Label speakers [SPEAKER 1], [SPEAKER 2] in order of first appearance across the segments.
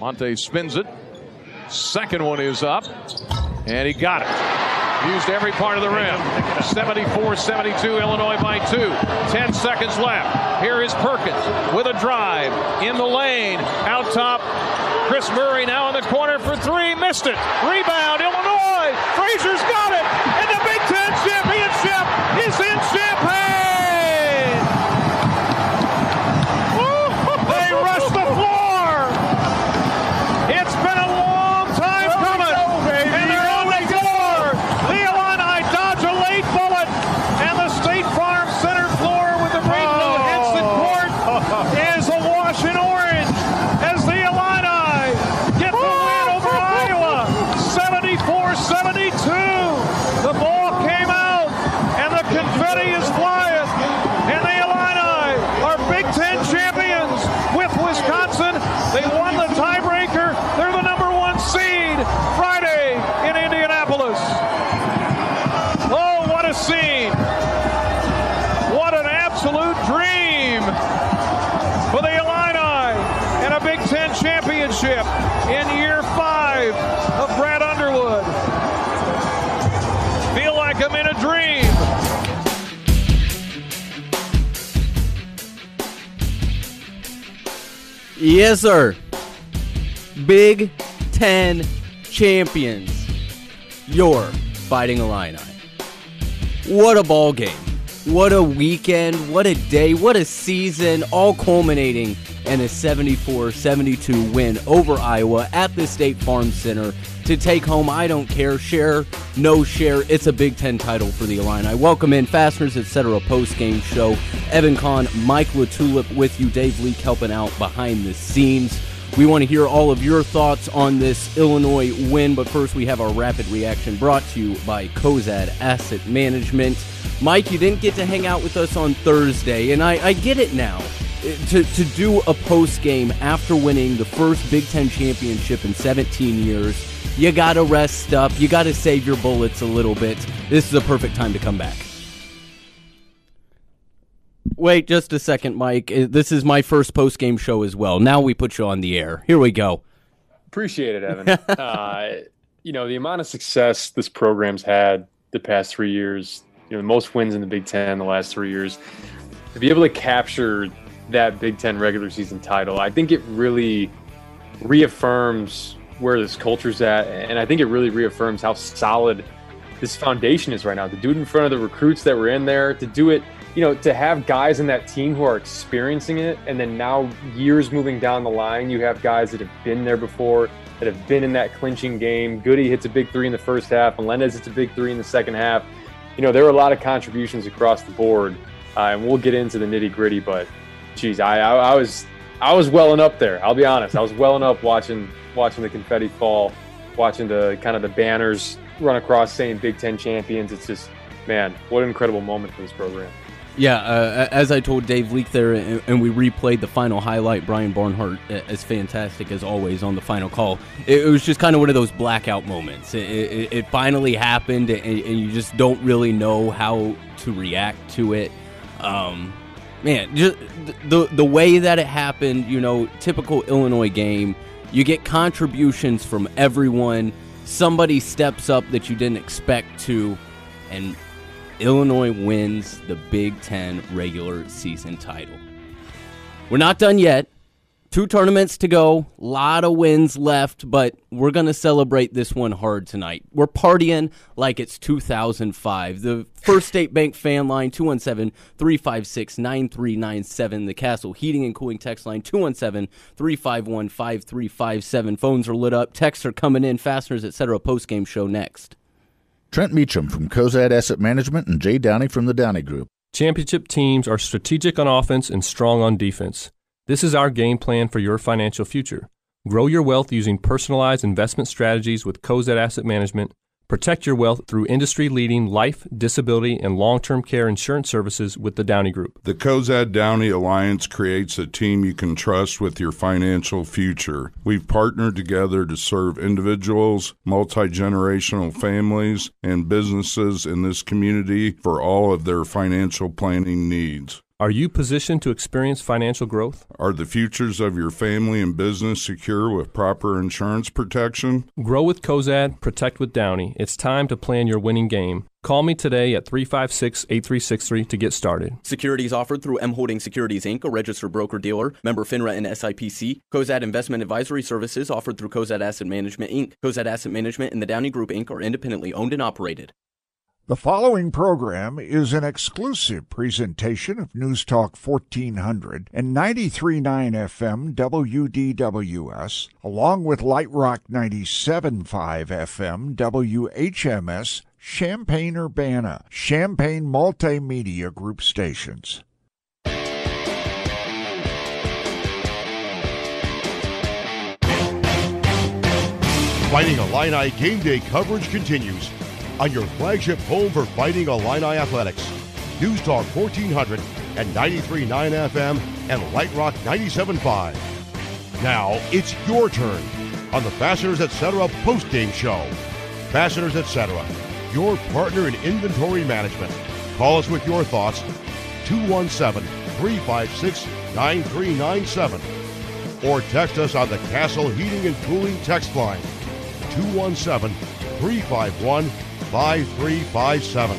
[SPEAKER 1] Monte spins it. Second one is up, and he got it. Used every part of the rim. 74-72, Illinois by two. Ten seconds left. Here is Perkins with a drive in the lane. Out top, Kris Murray now in the corner for three. Missed it. Rebound, Illinois. Frazier's got it. And the Big Ten championship is in Champaign.
[SPEAKER 2] Yes, sir. Big Ten champions. Your Fighting Illini. What a ball game. What a weekend. What a day. What a season. All culminating in a 74 72 win over Iowa at the State Farm Center to take home, I don't care, share, no share. It's a Big Ten title for the Illini. Welcome in, Fasteners, etc. post game show. Evan Kahn, Mike LaTulip with you, Dave Leake helping out behind the scenes. We want to hear all of your thoughts on this Illinois win, but first we have our rapid reaction brought to you by Cozad Asset Management. Mike, you didn't get to hang out with us on Thursday, and I, I get it now. Eh, to, to do a post game after winning the first Big Ten championship in 17 years, you got to rest up. You got to save your bullets a little bit. This is a perfect time to come back. Wait just a second, Mike. Uh, This is my first post game show as well. Now we put you on the air. Here we go.
[SPEAKER 3] Appreciate it, Evan. uh, you know, the amount of success this program's had the past three years, you know, the most wins in the Big Ten the last three years, to be able to capture that Big Ten regular season title, I think it really reaffirms where this culture's at. And I think it really reaffirms how solid this foundation is right now. To do it in front of the recruits that were in there, to do it, you know, to have guys in that team who are experiencing it. And then now, years moving down the line, you have guys that have been there before, that have been in that clinching game. Goody hits a big three in the first half, Melendez hits a big three in the second half. You know, there were a lot of contributions across the board. Uh, and we'll get into the nitty gritty, but geez, I, I, I was I was welling up there. I'll be honest. I was welling up watching watching the confetti fall, watching the kind of the banners run across saying Big Ten champions. It's just man, what an incredible moment for this program.
[SPEAKER 2] Yeah, uh, as I told Dave Leak there, and we replayed the final highlight. Brian Barnhart is fantastic as always on the final call. It, it was just kind of one of those blackout moments. It, it, it finally happened, and, and you just don't really know how to react to it. Um, man, just the the way that it happened, you know, typical Illinois game. You get contributions from everyone. Somebody steps up that you didn't expect to, and Illinois wins the Big Ten regular season title. We're not done yet. Two tournaments to go, lot of wins left, but we're going to celebrate this one hard tonight. We're partying like it's 2005. The First State Bank fan line 217-356-9397, the Castle Heating and Cooling text line 217-351-5357. Phones are lit up, texts are coming in, fasteners, etc. Post-game show next.
[SPEAKER 4] Trent Meacham from Cozad Asset Management and Jay Downey from the Downey Group.
[SPEAKER 5] Championship teams are strategic on offense and strong on defense. This is our game plan for your financial future. Grow your wealth using personalized investment strategies with Cozad Asset Management. Protect your wealth through industry leading life, disability, and long term care insurance services with the Downey Group.
[SPEAKER 6] The Cozad Downey Alliance creates a team you can trust with your financial future. We've partnered together to serve individuals, multi generational families, and businesses in this community for all of their financial planning needs.
[SPEAKER 5] Are you positioned to experience financial growth?
[SPEAKER 6] Are the futures of your family and business secure with proper insurance protection?
[SPEAKER 5] Grow with Cozad, protect with Downey. It's time to plan your winning game. Call me today at 356 8363 to get started.
[SPEAKER 2] Securities offered through M Holding Securities Inc., a registered broker dealer, member FINRA and SIPC. Cozad Investment Advisory Services offered through Cozad Asset Management Inc. Cozad Asset Management and the Downey Group Inc. are independently owned and operated.
[SPEAKER 7] The following program is an exclusive presentation of News Talk 1400 and 93.9 FM WDWS, along with Light Rock 97.5 FM WHMS, Champaign Urbana, Champaign Multimedia Group stations.
[SPEAKER 8] Fighting Illini game day coverage continues on your flagship home for Fighting Illini athletics. News Talk 1400 and 93.9 FM and Light Rock 97.5. Now it's your turn on the Fasteners Etc. post-game show. Fasteners Etc., your partner in inventory management. Call us with your thoughts 217 356 9397 or text us on the Castle Heating and Cooling text line 217 351 5357.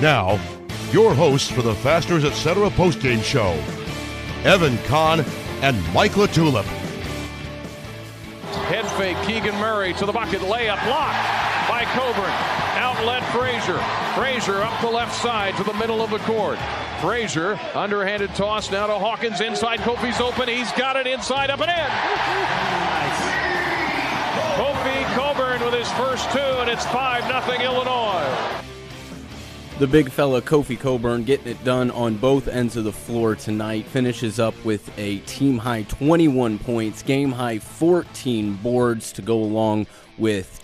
[SPEAKER 8] Now, your hosts for the Fasteners Etc. postgame show, Evan Kahn and Mike LaTulip.
[SPEAKER 1] Head fake, Keegan Murray to the bucket, layup blocked by Cockburn. Outlet Frazier. Frazier up the left side to the middle of the court. Frazier, underhanded toss now to Hawkins inside. Kofi's open. He's got it inside, up and in. Kofi Cockburn with his first two, and it's 5 0 Illinois.
[SPEAKER 2] The big fella Kofi Cockburn getting it done on both ends of the floor tonight. Finishes up with a team high 21 points, game high 14 boards to go along with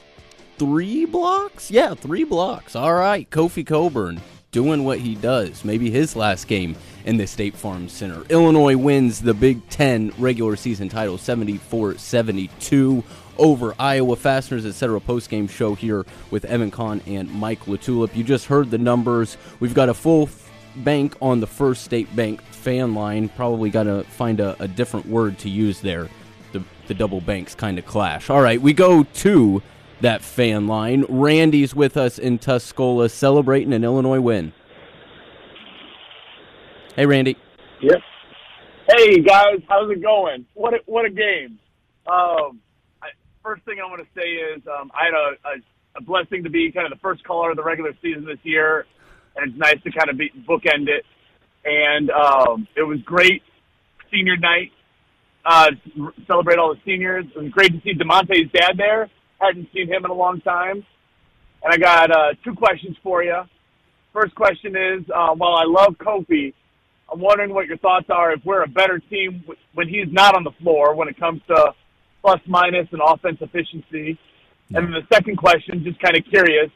[SPEAKER 2] three blocks. Yeah, three blocks. All right, Kofi Cockburn doing what he does. Maybe his last game in the State Farm Center. Illinois wins the Big Ten regular season title 74 72 over Iowa Fasteners, etc. Post game show here with Evan Kahn and Mike LaTulip. You just heard the numbers. We've got a full bank on the First State Bank fan line. Probably got to find a, a, different word to use there. The, the double banks kind of clash. All right, we go to that fan line. Randy's with us in Tuscola celebrating an Illinois win. Hey, Randy.
[SPEAKER 9] Yep. Hey guys, how's it going? What a, what a game! Um, first thing I want to say is um, I had a, a, a blessing to be kind of the first caller of the regular season this year, and it's nice to kind of be, bookend it. And um, it was great senior night. Uh, celebrate all the seniors. It was great to see Da'Monte's dad there. Hadn't seen him in a long time. And I got uh, two questions for you. First question is, uh, while I love Kofi, I'm wondering what your thoughts are if we're a better team when he's not on the floor when it comes to plus minus and offense efficiency. And then the second question, just kind of curious,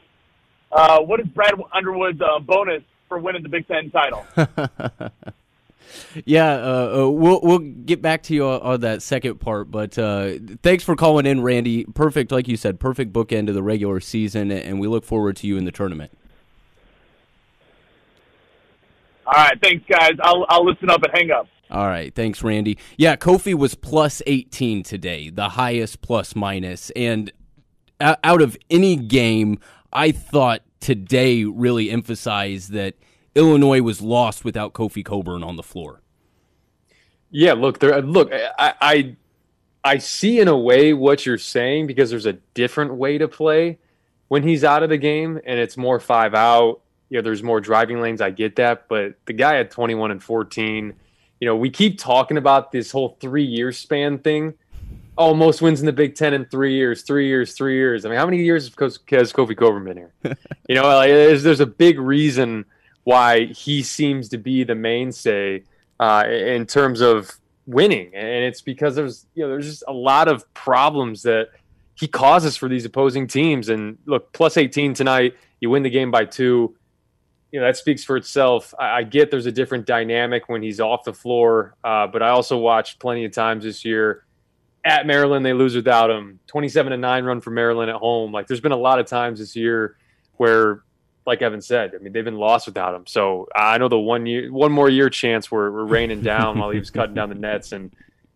[SPEAKER 9] uh, what is Brad Underwood's uh, bonus for winning the Big Ten title?
[SPEAKER 2] yeah, uh, uh, we'll we'll get back to you on, that second part, but uh, thanks for calling in, Randy. Perfect, like you said, perfect bookend of the regular season, and we look forward to you in the tournament.
[SPEAKER 9] All right, thanks, guys. I'll I'll listen up and hang up.
[SPEAKER 2] All right, thanks, Randy. Yeah, Kofi was plus 18 today, the highest plus. And out of any game, I thought today really emphasized that Illinois was lost without Kofi Cockburn on the floor.
[SPEAKER 3] Yeah, look, there. Look, I, I, I see in a way what you're saying because there's a different way to play when he's out of the game, and it's more five out. You know, there's more driving lanes. I get that, but the guy at 21 and 14 you know, we keep talking about this whole three year span thing. Almost wins in the Big Ten in three years, three years, three years. I mean, how many years has Kofi Cockburn been here? you know, like, there's, there's, a big reason why he seems to be the mainstay uh, in terms of winning, and it's because there's you know there's just a lot of problems that he causes for these opposing teams. And look, plus 18 tonight, you win the game by two you know that speaks for itself. I, I, get there's a different dynamic when he's off the floor, uh, but I also watched plenty of times this year at Maryland they lose without him. 27 to nine run for Maryland at home. Like there's been a lot of times this year where like Evan said, I mean they've been lost without him. So I know the one year, one more year chance we're, we're raining down while he was cutting down the nets, and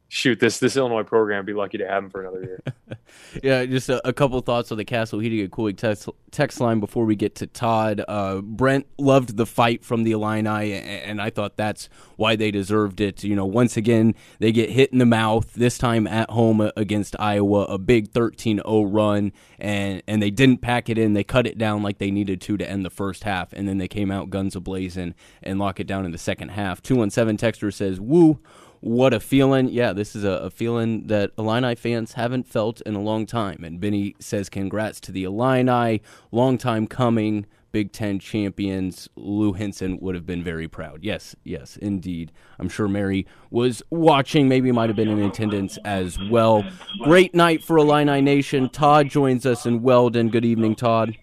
[SPEAKER 3] shoot, this this Illinois program be lucky to have him for another year.
[SPEAKER 2] yeah, just a, a, couple thoughts on the Castle Heating and text, text line before we get to Todd. Uh, Brent loved the fight from the Illini, and I thought that's why they deserved it. You know, once again, they get hit in the mouth, this time at home against Iowa, a big 13 0 run, and, and they didn't pack it in. They cut it down like they needed to to end the first half, and then they came out guns ablazing and lock it down in the second half. 217 Texter says, Woo what a feeling. Yeah, this is a, a, feeling that Illini fans haven't felt in a long time. And Benny says, congrats to the Illini. Long time coming. Big Ten champions. Lou Henson would have been very proud. Yes, yes, indeed. I'm sure Mary was watching, maybe might have been in attendance as well. Great night for Illini Nation. Todd joins us in Weldon. Good evening, Todd.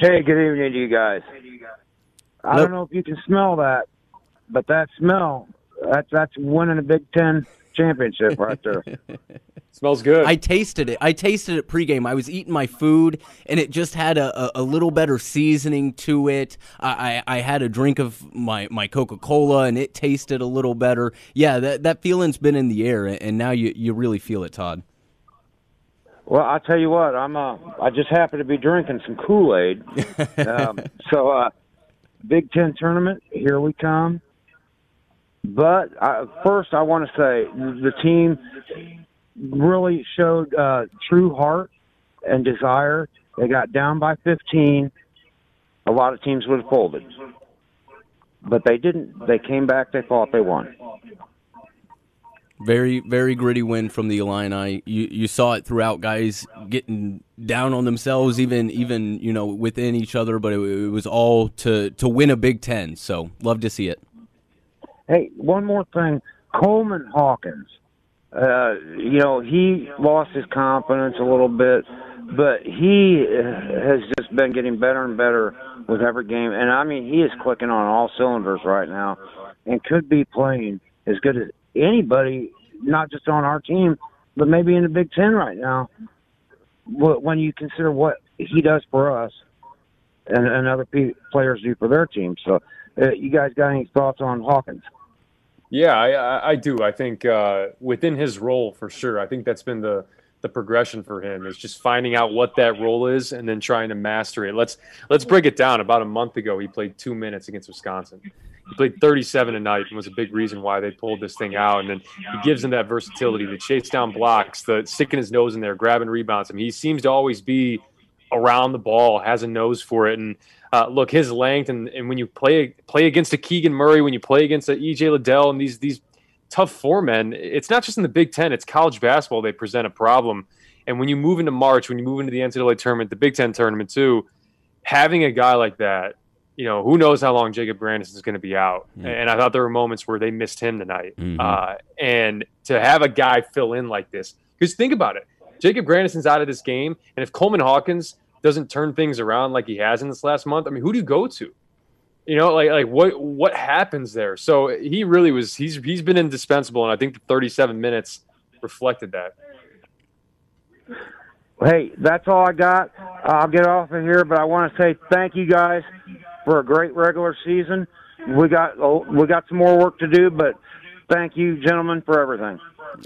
[SPEAKER 10] Hey, good evening to you guys. I don't know if you can smell that, but that smell that's that's winning a Big Ten championship right there.
[SPEAKER 3] Smells good.
[SPEAKER 2] I tasted it. I tasted it pregame. I was eating my food, and it just had a, a, a little better seasoning to it. I, I, I, had a drink of my, my Coca Cola, and it tasted a little better. Yeah, that that feeling's been in the air, and now you you really feel it, Todd.
[SPEAKER 10] Well, I tell you what, I'm uh, I just happen to be drinking some Kool Aid. um, so, uh, Big Ten tournament, here we come. But I, first, I want to say the team really showed uh, true heart and desire. They got down by 15. A lot of teams would have folded, but they didn't. They came back. They thought they won.
[SPEAKER 2] Very, very gritty win from the Illini. You you saw it throughout, guys getting down on themselves, even even you know within each other. But it, it was all to to win a Big Ten. So love to see it.
[SPEAKER 10] Hey, one more thing. Coleman Hawkins. Uh, you know, he lost his confidence a little bit, but he has just been getting better and better with every game. And I mean, he is clicking on all cylinders right now and could be playing as good as anybody, not just on our team, but maybe in the Big Ten right now. When you consider what he does for us and, and other players do for their team. So, uh, you guys got any thoughts on Hawkins?
[SPEAKER 3] Yeah, I, I do. I think uh, within his role, for sure. I think that's been the the progression for him is just finding out what that role is and then trying to master it. Let's let's break it down. About a month ago, he played two minutes against Wisconsin. He played 37 a night and was a big reason why they pulled this thing out. And then he gives him that versatility, the chase down blocks, the sticking his nose in there, grabbing rebounds. I mean, he seems to always be around the ball, has a nose for it, and uh, look, his length and, and when you play play against a Keegan Murray, when you play against a EJ Liddell and these these tough four men, it's not just in the Big Ten, it's college basketball. They present a problem. And when you move into March, when you move into the NCAA tournament, the Big Ten tournament too, having a guy like that, you know, who knows how long Jacob Grandison is going to be out. Mm-hmm. And I thought there were moments where they missed him tonight. Mm-hmm. Uh, and to have a guy fill in like this, because think about it, Jacob Grandison's out of this game, and if Coleman Hawkins doesn't turn things around like he has in this last month, I mean, who do you go to? You know, like like what what happens there? So he really was he's he's been indispensable, and I think the 37 minutes reflected that.
[SPEAKER 10] Hey, that's all I got. I'll get off of here, but I want to say thank you guys for a great regular season. We got oh, we got some more work to do, but thank you, gentlemen, for everything.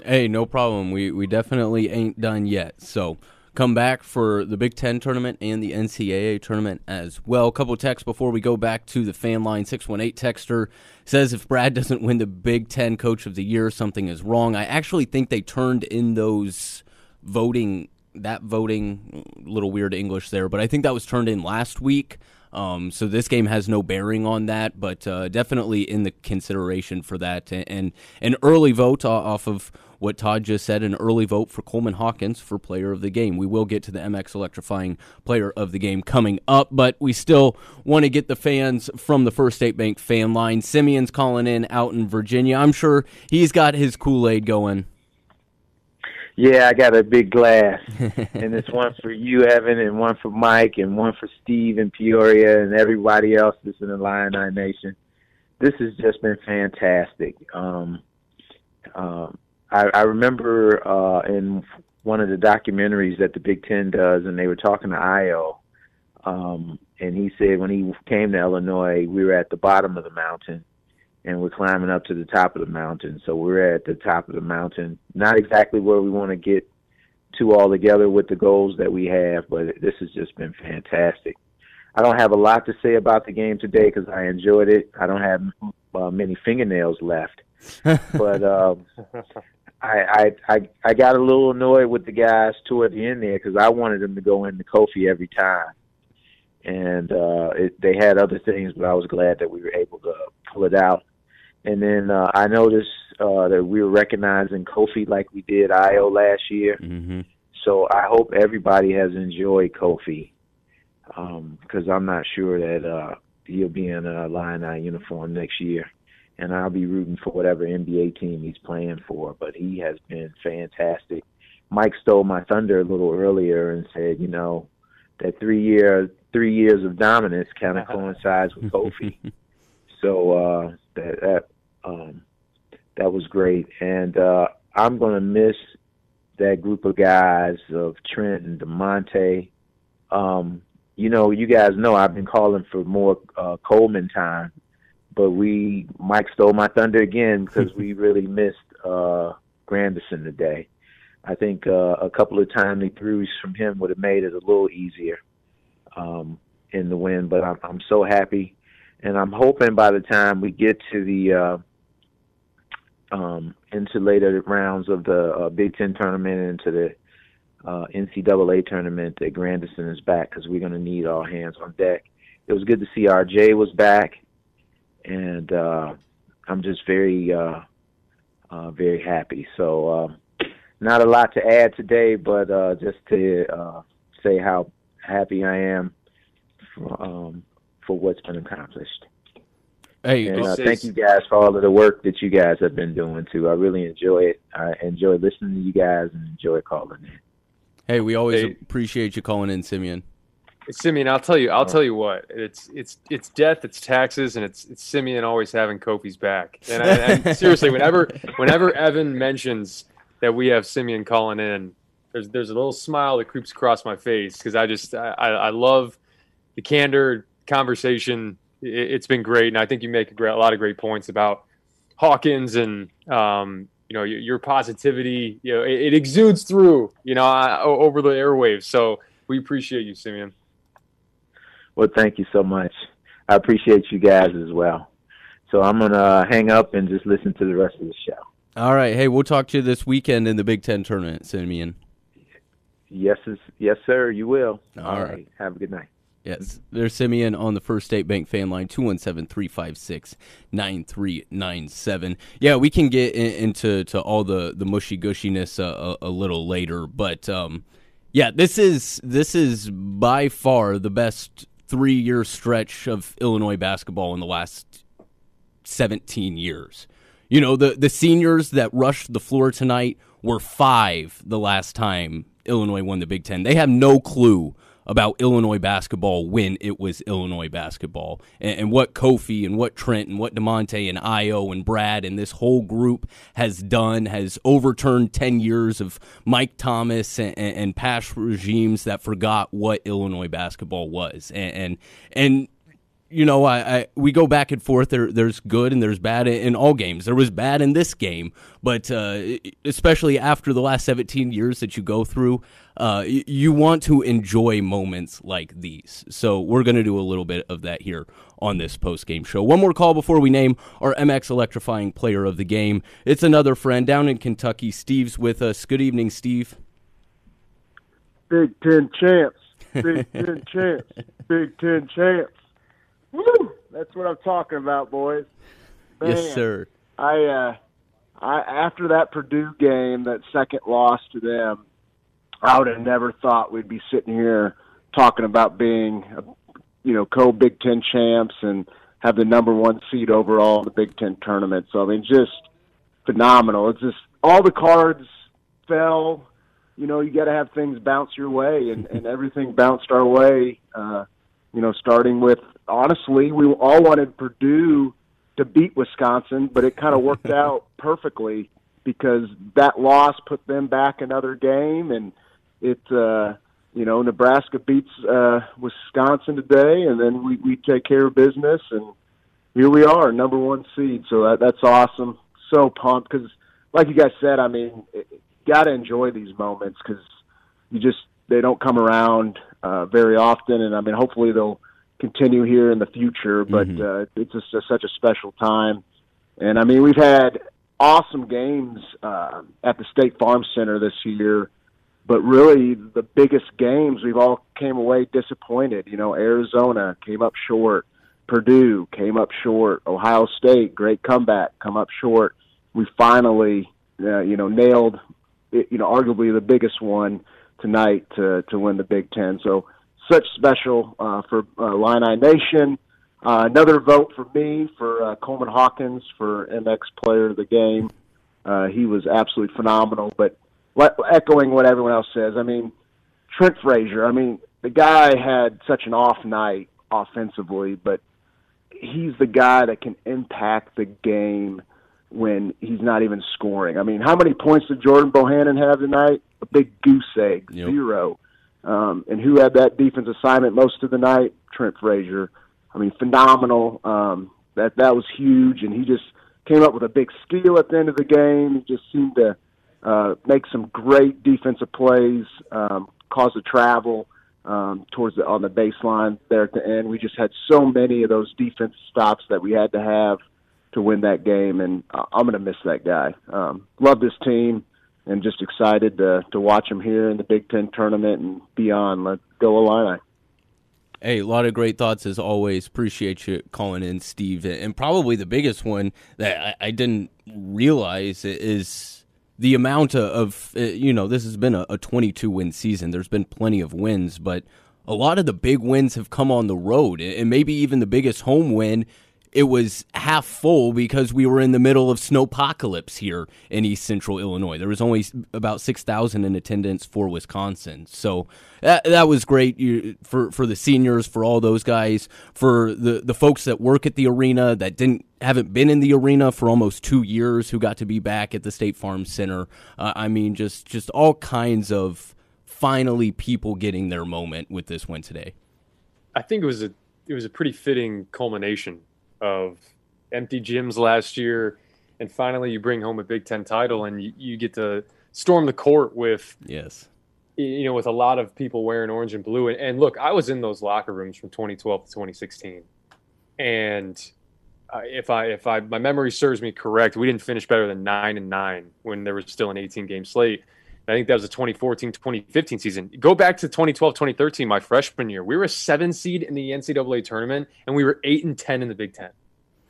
[SPEAKER 2] Hey, no problem. We we definitely ain't done yet. So come back for the Big Ten tournament and the NCAA tournament as well. A couple texts before we go back to the fan line. 618 texter says if Brad doesn't win the Big Ten Coach of the Year, something is wrong. I actually think they turned in those voting, that voting, little weird English there, but I think that was turned in last week. Um, so this game has no bearing on that, but uh, definitely in the consideration for that. And, and an early vote off of what Todd just said, an early vote for Coleman Hawkins for player of the game. We will get to the MX electrifying player of the game coming up, but we still want to get the fans from the First State Bank fan line. Simeon's calling in out in Virginia. I'm sure he's got his Kool Aid going.
[SPEAKER 11] Yeah, I got a big glass, and it's one for you, Evan, and one for Mike, and one for Steve in Peoria, and everybody else that's in the Illini Nation. This has just been fantastic. Um, um, I, I remember uh, in one of the documentaries that the Big Ten does, and they were talking to Ayo, Um, and he said when he came to Illinois, we were at the bottom of the mountain, and we're climbing up to the top of the mountain. So we're at the top of the mountain, not exactly where we want to get to all together with the goals that we have, but this has just been fantastic. I don't have a lot to say about the game today because I enjoyed it. I don't have uh, many fingernails left, but um, I, I I I got a little annoyed with the guys toward the end there because I wanted them to go into Kofi every time, and uh, it, they had other things, but I was glad that we were able to pull it out. And then uh, I noticed uh, that we were recognizing Kofi like we did Ayo last year.
[SPEAKER 2] Mm-hmm.
[SPEAKER 11] So I hope everybody has enjoyed Kofi because um, I'm not sure that uh, he'll be in a Illini uniform next year, and I'll be rooting for whatever NBA team he's playing for. But he has been fantastic. Mike stole my thunder a little earlier and said, you know, that three year three years of dominance kind of coincides with Kofi. so uh, that that um, that was great, and uh, I'm going to miss that group of guys of Trent and Da'Monte. Um, you know, you guys know I've been calling for more uh, Coleman time, but we Mike stole my thunder again because we really missed uh, Grandison today. I think uh, a couple of timely throws from him would have made it a little easier um, in the win. But I'm, I'm so happy, and I'm hoping by the time we get to the uh, um, into later rounds of the uh, Big Ten tournament and into the uh, NCAA tournament that Grandison is back because we're going to need all hands on deck. It was good to see RJ was back, and uh, I'm just very, uh, uh, very happy. So, uh, not a lot to add today, but uh, just to uh, say how happy I am for, um, for what's been accomplished.
[SPEAKER 2] Hey,
[SPEAKER 11] and uh, thank you guys for all of the work that you guys have been doing too. I really enjoy it. I enjoy listening to you guys and enjoy calling in.
[SPEAKER 2] Hey, we always
[SPEAKER 3] Hey.
[SPEAKER 2] appreciate you calling in, Simeon.
[SPEAKER 3] Simeon, I'll tell you, I'll tell you what. It's it's it's death, it's taxes, and it's it's Simeon always having Kofi's back. And, I, and seriously, whenever whenever Evan mentions that we have Simeon calling in, there's there's a little smile that creeps across my face because I just I, I I love the candor conversation. It, it's been great, and I think you make a, great, a lot of great points about Hawkins and um, you know your, your positivity. You know, it, it exudes through you know o- over the airwaves. So we appreciate you, Simeon.
[SPEAKER 11] Well, thank you so much. I appreciate you guys as well. So I'm gonna uh, hang up and just listen to the rest of the show.
[SPEAKER 2] All right. Hey, we'll talk to you this weekend in the Big Ten tournament, Simeon.
[SPEAKER 11] Yes, yes, sir. You will.
[SPEAKER 2] All
[SPEAKER 11] All
[SPEAKER 2] right.
[SPEAKER 11] right. Have a good night.
[SPEAKER 2] Yes. There's Simeon on the First State Bank fan line, 217 356 9397. Yeah, we can get in, into to all the, the mushy gushiness uh, a, a little later. But um, yeah, this is this is by far the best three year stretch of Illinois basketball in the last 17 years. You know, the, the seniors that rushed the floor tonight were five the last time Illinois won the Big Ten. They have no clue about Illinois basketball when it was Illinois basketball. And, and what Kofi and what Trent and what Da'Monte and Ayo and Brad and this whole group has done has overturned 10 years of Mike Thomas and, and, and past regimes that forgot what Illinois basketball was. And, and, and you know, I, I we go back and forth. There, there's good and there's bad in, all games. There was bad in this game, but uh, especially after the last 17 years that you go through, uh, y- you want to enjoy moments like these. So we're going to do a little bit of that here on this post game show. One more call before we name our MX electrifying player of the game. It's another friend down in Kentucky. Steve's with us. Good evening, Steve.
[SPEAKER 12] Big Ten champs. Big Ten champs. Big Ten champs. Woo! That's what I'm talking about, boys.
[SPEAKER 2] Yes, sir.
[SPEAKER 12] I uh I after that Purdue game, that second loss to them, I would have never thought we'd be sitting here talking about being you know, co Big Ten champs and have the number one seed overall in the Big Ten tournament. So I mean just phenomenal. It's just all the cards fell. You know, you got to have things bounce your way, and, and everything bounced our way. Uh, you know, starting with honestly, we all wanted Purdue to beat Wisconsin, but it kind of worked out perfectly because that loss put them back another game, and it uh, you know, Nebraska beats uh, Wisconsin today, and then we we take care of business, and here we are, number one seed. So that that's awesome. So pumped because, like you guys said, I mean, got to enjoy these moments because you just they don't come around uh, very often, and I mean, hopefully they'll continue here in the future. But
[SPEAKER 2] Mhm.
[SPEAKER 12] uh, it's just a, such a special time, and I mean, we've had awesome games uh, at the State Farm Center this year. But really, the biggest games we've all came away disappointed. You know, Arizona came up short. Purdue came up short. Ohio State, great comeback, come up short. We finally, uh, you know, nailed, it, you know, arguably the biggest one tonight to to win the Big Ten. So such special uh, for uh, Illini Nation. Uh, another vote for me for uh, Coleman Hawkins for MX Player of the Game. Uh, he was absolutely phenomenal. But le- echoing what everyone else says, I mean, Trent Frazier. I mean, the guy had such an off night offensively, but he's the guy that can impact the game when he's not even scoring. I mean, how many points did Jordan Bohannon have tonight? A big goose egg,
[SPEAKER 2] Yep.
[SPEAKER 12] zero. Um, and who had that defense assignment most of the night? Trent Frazier. I mean, phenomenal. Um, that that was huge, and he just came up with a big steal at the end of the game. He just seemed to uh, make some great defensive plays, um, cause the travel um, towards the on the baseline there at the end. We just had so many of those defensive stops that we had to have to win that game, and I'm going to miss that guy. Um, love this team, and just excited to to watch them here in the Big Ten tournament and beyond. Let's go Illini.
[SPEAKER 2] Hey, a lot of great thoughts as always. Appreciate you calling in, Steve. And probably the biggest one that I, I didn't realize is the amount of, uh, you know, this has been a 22 win season. There's been plenty of wins, but a lot of the big wins have come on the road. And maybe even the biggest home win it was half full because we were in the middle of snowpocalypse here in East Central Illinois. There was only about six thousand in attendance for Wisconsin, so that that was great for for the seniors, for all those guys, for the the folks that work at the arena that didn't haven't been in the arena for almost two years, who got to be back at the State Farm Center. Uh, I mean, just just all kinds of finally people getting their moment with this win today.
[SPEAKER 3] I think it was a it was a pretty fitting culmination of empty gyms last year, and finally you bring home a Big Ten title, and you, you get to storm the court with
[SPEAKER 2] yes,
[SPEAKER 3] you know, with a lot of people wearing orange and blue. And, and look, I was in those locker rooms from 2012 to 2016, and uh, if I if I my memory serves me correct, we didn't finish better than nine and nine when there was still an 18 game slate. I think that was the 2014 2015 season. Go back to 2012 2013, my freshman year. We were a seven seed in the NCAA tournament, and we were eight and 10 in the Big Ten.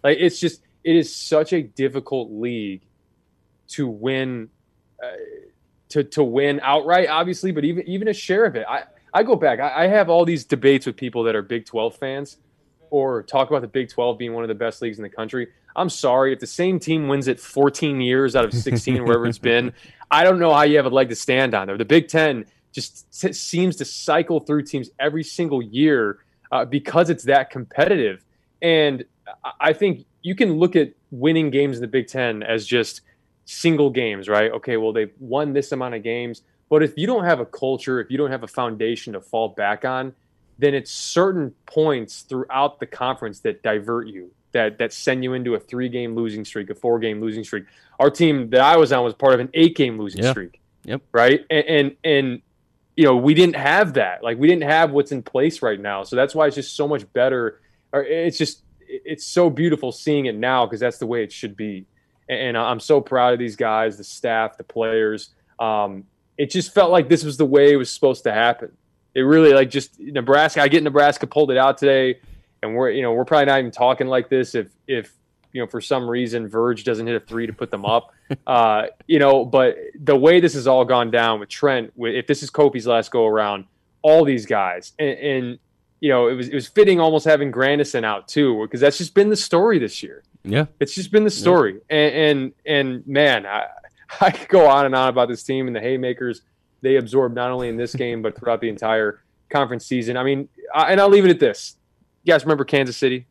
[SPEAKER 3] Like it's just it is such a difficult league to win uh, to to win outright, obviously, but even even a share of it. I I go back. I, I have all these debates with people that are Big 12 fans, or talk about the Big 12 being one of the best leagues in the country. I'm sorry if the same team wins it 14 years out of 16, wherever it's been. I don't know how you have a leg to stand on there. The Big Ten just s- seems to cycle through teams every single year uh, because it's that competitive. And I- I think you can look at winning games in the Big Ten as just single games, right? Okay, well, they've won this amount of games. But if you don't have a culture, if you don't have a foundation to fall back on, then it's certain points throughout the conference that divert you, that that send you into a three game losing streak, a four game losing streak. Our team that I was on was part of an eight game losing
[SPEAKER 2] Yeah.
[SPEAKER 3] streak.
[SPEAKER 2] Yep.
[SPEAKER 3] Right. And, and and you know, we didn't have that. Like we didn't have what's in place right now. So that's why it's just so much better. Or it's just it's so beautiful seeing it now because that's the way it should be. And, and I'm so proud of these guys, the staff, the players. Um, it just felt like this was the way it was supposed to happen. It really like just Nebraska. I get Nebraska pulled it out today, and we're you know we're probably not even talking like this if if you know for some reason Verge doesn't hit a three to put them up. uh, you know, but the way this has all gone down with Trent, with, if this is Kofi's last go around, all these guys, and, and you know it was it was fitting almost having Grandison out too because that's just been the story this year.
[SPEAKER 2] Yeah.
[SPEAKER 3] It's just been the story, and, and and man, I I could go on and on about this team and the haymakers they absorbed not only in this game but throughout the entire conference season. I mean, I, and I'll leave it at this. You guys remember Kansas City?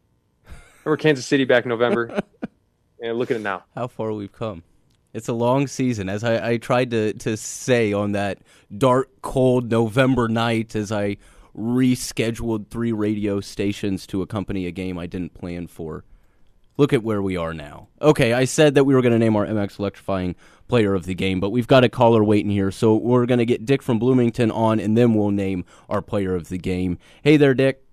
[SPEAKER 3] Remember Kansas City back in November? and look at it now.
[SPEAKER 2] How far we've come. It's a long season, as I, I tried to, to say on that dark, cold November night as I rescheduled three radio stations to accompany a game I didn't plan for. Look at where we are now. Okay, I said that we were going to name our MX Electrifying player of the game, but we've got a caller waiting here, so we're going to get Dick from Bloomington on, and then we'll name our player of the game. Hey there, Dick.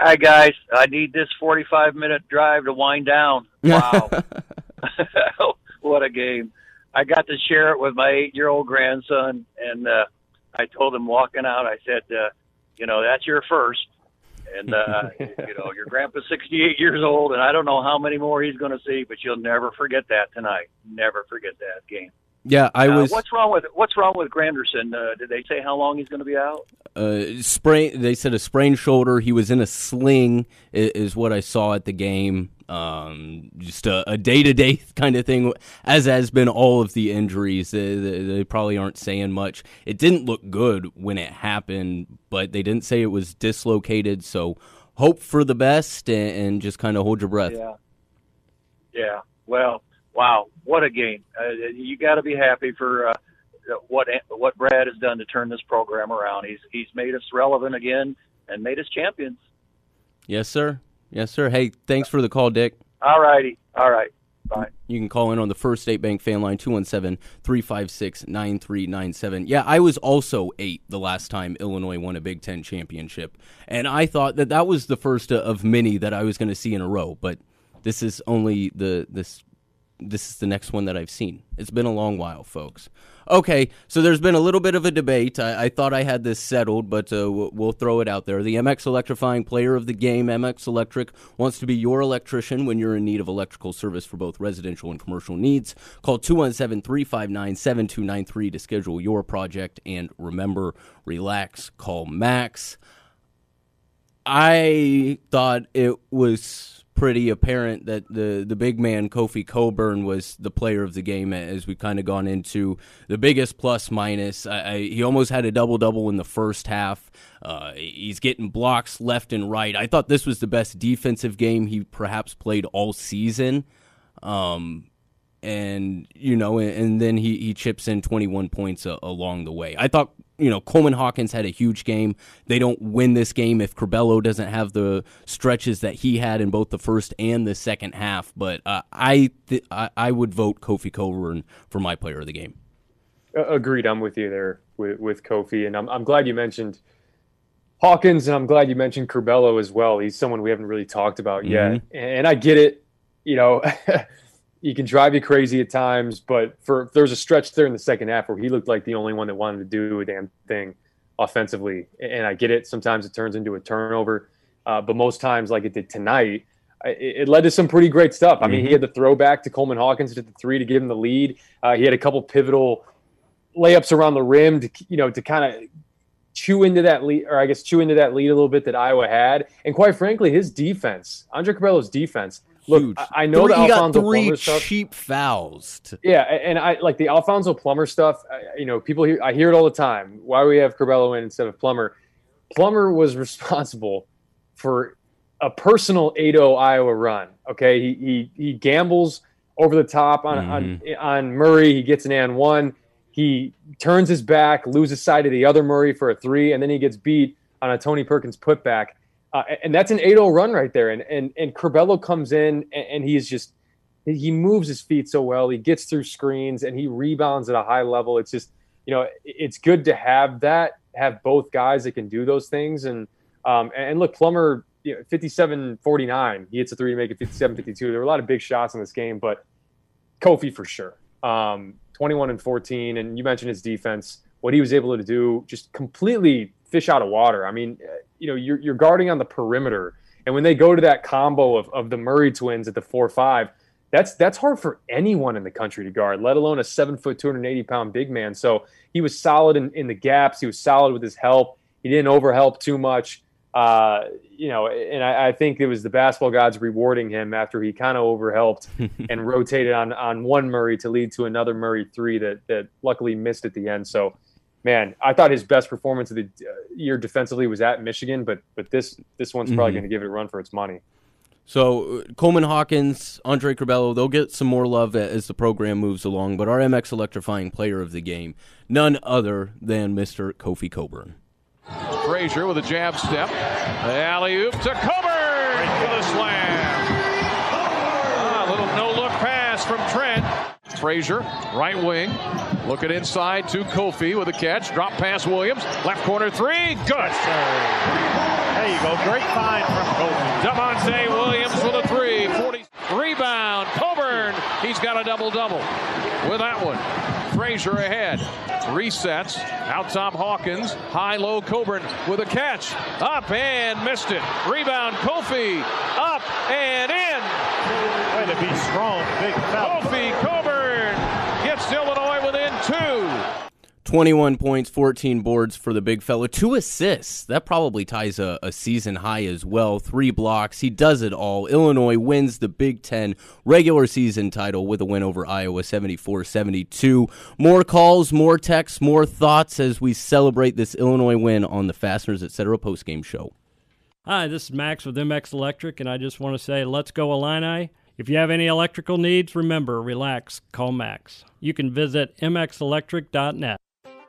[SPEAKER 13] Hi guys, I need this 45 minute drive to wind down. Wow. what a game. I got to share it with my 8-year-old grandson and uh I told him walking out I said uh you know, that's your first and uh you know, your grandpa's 68 years old and I don't know how many more he's going to see, but you'll never forget that tonight. Never forget that game.
[SPEAKER 2] Yeah, I
[SPEAKER 13] Uh,
[SPEAKER 2] was
[SPEAKER 13] what's wrong with what's wrong with Granderson? Uh, did they say how long he's going to be out?
[SPEAKER 2] uh, sprain. They said a sprained shoulder. He was in a sling, i- is what I saw at the game. Um, just a day to day kind of thing, as has been all of the injuries. They, they, they probably aren't saying much. It didn't look good when it happened, but they didn't say it was dislocated. So hope for the best and, and just kind of hold your breath.
[SPEAKER 13] Yeah. Yeah. Well, wow, what a game! Uh, you got to be happy for uh, what what Brad has done to turn this program around. He's he's made us relevant again and made us champions.
[SPEAKER 2] Yes, sir. Yes, sir. Hey, thanks for the call, Dick.
[SPEAKER 13] All righty. All right. Bye.
[SPEAKER 2] You can call in on the First State Bank fan line 217 356 9397. Yeah, I was also eight the last time Illinois won a Big Ten championship. And I thought that that was the first of many that I was going to see in a row. But this is only the this this is the next one that I've seen. It's been a long while, folks. Okay, so there's been a little bit of a debate. I, I thought I had this settled, but uh, we'll, throw it out there. The MX Electrifying Player of the Game, MX Electric, wants to be your electrician when you're in need of electrical service for both residential and commercial needs. Call 217 359 7293 to schedule your project. And remember, relax, call Max. I thought it was pretty apparent that the the big man Kofi Cockburn was the player of the game as we kind of gone into the biggest plus minus. I, I, he almost had a double double in the first half. Uh, he's getting blocks left and right. I thought this was the best defensive game he perhaps played all season. Um, and you know, and, and then he, he chips in 21 points a, along the way. I thought you know Coleman Hawkins had a huge game. They don't win this game if Curbelo doesn't have the stretches that he had in both the first and the second half. But uh, I, th- I I would vote Kofi Cockburn for my player of the game.
[SPEAKER 3] Uh, Agreed. I'm with you there with, with Kofi, and I'm I'm glad you mentioned Hawkins, and I'm glad you mentioned Curbelo as well. He's someone we haven't really talked about yet,
[SPEAKER 2] Mhm.
[SPEAKER 3] and I get it. You know, he can drive you crazy at times, but for there was a stretch there in the second half where he looked like the only one that wanted to do a damn thing offensively, and I get it. Sometimes it turns into a turnover, uh, but most times, like it did tonight, it, it led to some pretty great stuff. I mean, he
[SPEAKER 2] Mhm.
[SPEAKER 3] had the throwback to Coleman Hawkins to the three to give him the lead. Uh, he had a couple pivotal layups around the rim to you know to kind of chew into that lead, or I guess chew into that lead a little bit that Iowa had. And quite frankly, his defense, Andre Curbelo's defense. Look,
[SPEAKER 2] Huge.
[SPEAKER 3] I, I know
[SPEAKER 2] Three-
[SPEAKER 3] the
[SPEAKER 2] he got
[SPEAKER 3] Alfonso
[SPEAKER 2] three cheap fouls. to-
[SPEAKER 3] Yeah, and I like the Alfonso Plummer stuff. I- You know, people hear I hear it all the time. Why we have Curbelo in instead of Plummer? Plummer was responsible for a personal 8-0 Iowa run. Okay, he he he gambles over the top on on mm-hmm. on Murray. He gets an and one. He turns his back, loses sight of the other Murray for a three, and then he gets beat on a Tony Perkins putback. Uh, and that's an 8-0 run right there. And and and Curbelo comes in and, and he's just he moves his feet so well. He gets through screens and he rebounds at a high level. It's just you know it's good to have that have both guys that can do those things. And um, and look, Plummer, you know, 57-49. He hits a three to make it 57-52. There were a lot of big shots in this game, but Kofi for sure. Um, 21 and 14. And you mentioned his defense, what he was able to do, just completely fish out of water. I mean, uh, you know, you're, you're guarding on the perimeter. And when they go to that combo of, of the Murray twins at the 4 5, that's that's hard for anyone in the country to guard, let alone a seven foot, 280 pound big man. So he was solid in, in the gaps. He was solid with his help. He didn't overhelp too much. Uh, you know, and I, I think it was the basketball gods rewarding him after he kind of overhelped and rotated on on one Murray to lead to another Murray three that that luckily missed at the end. So, man, I thought his best performance of the uh, year defensively was at Michigan, but but this this one's probably
[SPEAKER 2] Mhm.
[SPEAKER 3] going to give it a run for its money.
[SPEAKER 2] So uh, Coleman Hawkins, Andre Curbelo, they'll get some more love as the program moves along. But our MX electrifying player of the game, none other than Mr. Kofi Cockburn.
[SPEAKER 1] Frazier with a jab step. Alley oop to Cockburn for the slam. Pass from Trent. Frazier, right wing, looking inside to Kofi with a catch. Drop pass Williams. Left corner three. Good. There you go. Great find from Kofi. Da'Monte Williams with a three. 40. Rebound. Cockburn. He's got a double double with that one. Frazier ahead. Resets. Out top Hawkins. High low Cockburn with a catch. Up and missed it. Rebound Kofi. Up and in. Way to be strong. Big foul. Kofi Cockburn gets Illinois within two.
[SPEAKER 2] 21 points, 14 boards for the big fella. Two assists. That probably ties a, a, season high as well. Three blocks. He does it all. Illinois wins the Big Ten regular season title with a win over Iowa 74 72. More calls, more texts, more thoughts as we celebrate this Illinois win on the Fasteners Etc. postgame show.
[SPEAKER 14] Hi, this is Max with MX Electric, and I just want to say, let's go Illini. If you have any electrical needs, remember, relax, call Max. You can visit mxelectric.net.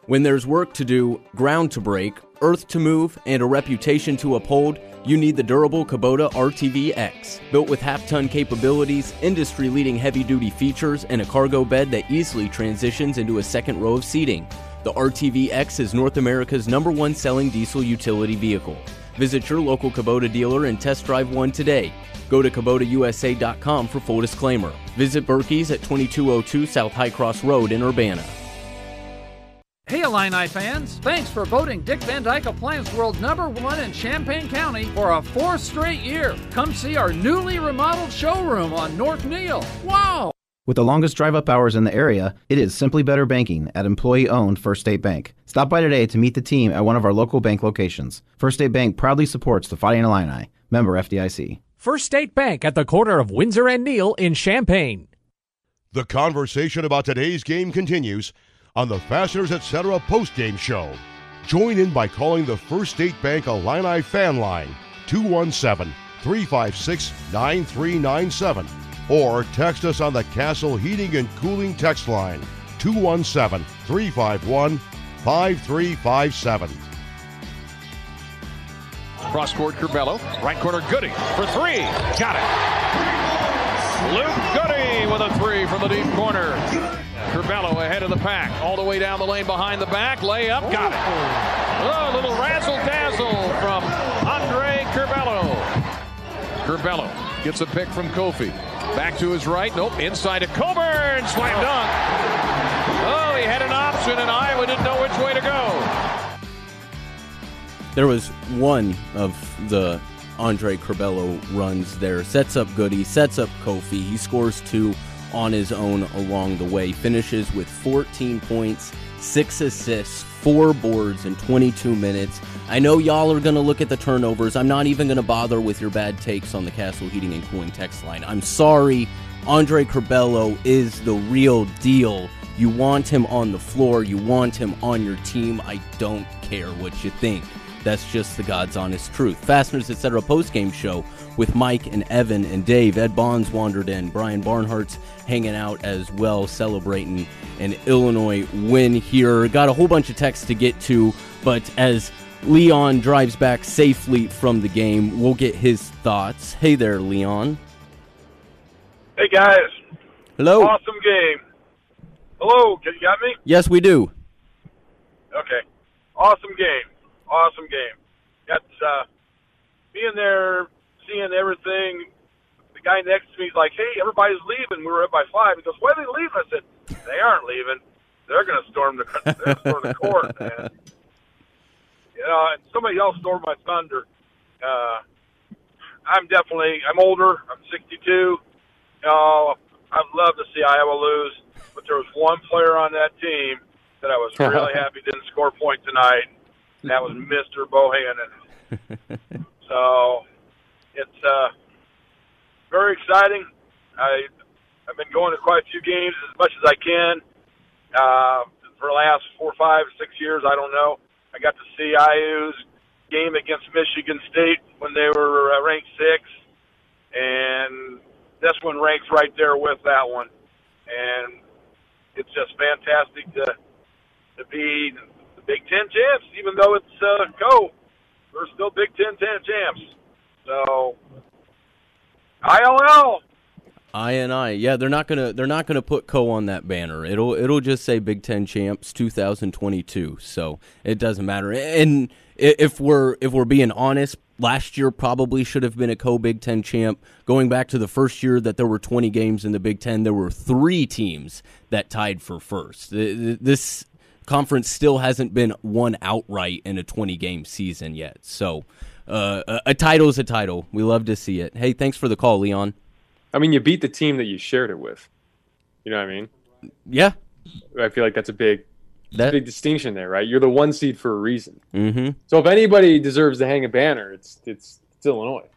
[SPEAKER 2] When there's work to do, ground to break, earth to move, and a reputation to uphold, you need the durable Kubota RTV X. Built with half ton capabilities, industry leading heavy duty features, and a cargo bed that easily transitions into a second row of seating. The RTV X is North America's number one selling diesel utility vehicle. Visit your local Kubota dealer and test drive one today. Go to KubotaUSA.com for full disclaimer. Visit Berkey's at 2202 South High Cross Road in Urbana.
[SPEAKER 15] Hey Illini fans, thanks for voting Dick Van Dyke Appliance World number one in Champaign County for a fourth straight year. Come see our newly remodeled showroom on North Neal. Wow!
[SPEAKER 16] With the longest drive up hours in the area, it is simply better banking at employee owned First State Bank. Stop by today to meet the team at one of our local bank locations. First State Bank proudly supports the Fighting Illini. Member FDIC.
[SPEAKER 17] First State Bank at the corner of Windsor and Neal in Champaign.
[SPEAKER 8] The conversation about today's game continues on the Fasteners Etc. post-game show. Join in by calling the First State Bank Illini fan line 217 356 9397 or text us on the Castle Heating and Cooling text line 217 351 5357.
[SPEAKER 1] Cross court Curbelo, right corner Goody for three. Got it. Luke Goody with a three from the deep corner. Curbelo ahead of the pack, all the way down the lane behind the back, layup, got it. Oh, a little razzle dazzle from Andre Curbelo. Curbelo gets a pick from Kofi. Back to his right, nope, inside to Cockburn, slam dunk. Oh, he had an option, and Iowa didn't know which way to go.
[SPEAKER 2] There was one of the Andre Curbelo runs there. Sets up Goody, sets up Kofi. He scores two on his own along the way. Finishes with 14 points, six assists, four boards in 22 minutes. I know y'all are going to look at the turnovers. I'm not even going to bother with your bad takes on the Castle Heating and Cooling text line. I'm sorry. Andre Curbelo is the real deal. You want him on the floor, you want him on your team. I don't care what you think. That's just the God's honest truth. Fasteners Etc. postgame show with Mike and Evan and Dave. Ed Bonds wandered in. Brian Barnhart's hanging out as well, celebrating an Illinois win here. Got a whole bunch of texts to get to, but as Leon drives back safely from the game, we'll get his thoughts. Hey there, Leon.
[SPEAKER 9] Hey, guys.
[SPEAKER 2] Hello.
[SPEAKER 9] Awesome game. Hello, can you got me?
[SPEAKER 2] Yes, we do.
[SPEAKER 9] Okay. Awesome game. Awesome game. That's uh, being there, seeing everything. The guy next to me is like, "Hey, everybody's leaving. We were up by five. He goes, "Why are they leaving?" I said, "They aren't leaving. They're going to storm the they're storm the court, man." You know, and somebody else stole my thunder. Uh, I'm definitely I'm older. I'm 62. You I'd love to see Iowa lose, but there was one player on that team that I was really happy didn't score a point tonight. And that was Mr. Bohannon. so it's uh, very exciting. I I've been going to quite a few games as much as I can. Uh, for the last four, five, six years, I don't know. I got to see IU's game against Michigan State when they were uh, ranked six.
[SPEAKER 18] and this one ranks right there with that one. And it's just fantastic to to be the Big Ten champs, even though it's uh, co. We're still Big Ten ten champs. So ILL.
[SPEAKER 2] I and I, yeah, they're not gonna they're not gonna put Co on that banner. It'll it'll just say Big Ten Champs 2022. So it doesn't matter. And if we're if we're being honest, last year probably should have been a Co Big Ten champ. Going back to the first year that there were 20 games in the Big Ten, there were three teams that tied for first. This conference still hasn't been won outright in a 20 game season yet. So uh, a title is a title. We love to see it. Hey, thanks for the call, Leon.
[SPEAKER 3] I mean, you beat the team that you shared it with. You know what I mean?
[SPEAKER 2] Yeah.
[SPEAKER 3] I feel like that's a big,
[SPEAKER 2] that,
[SPEAKER 3] big distinction there, right? You're the one seed for a reason.
[SPEAKER 2] Mm-hmm.
[SPEAKER 3] So if anybody deserves to hang a banner, it's it's, it's Illinois.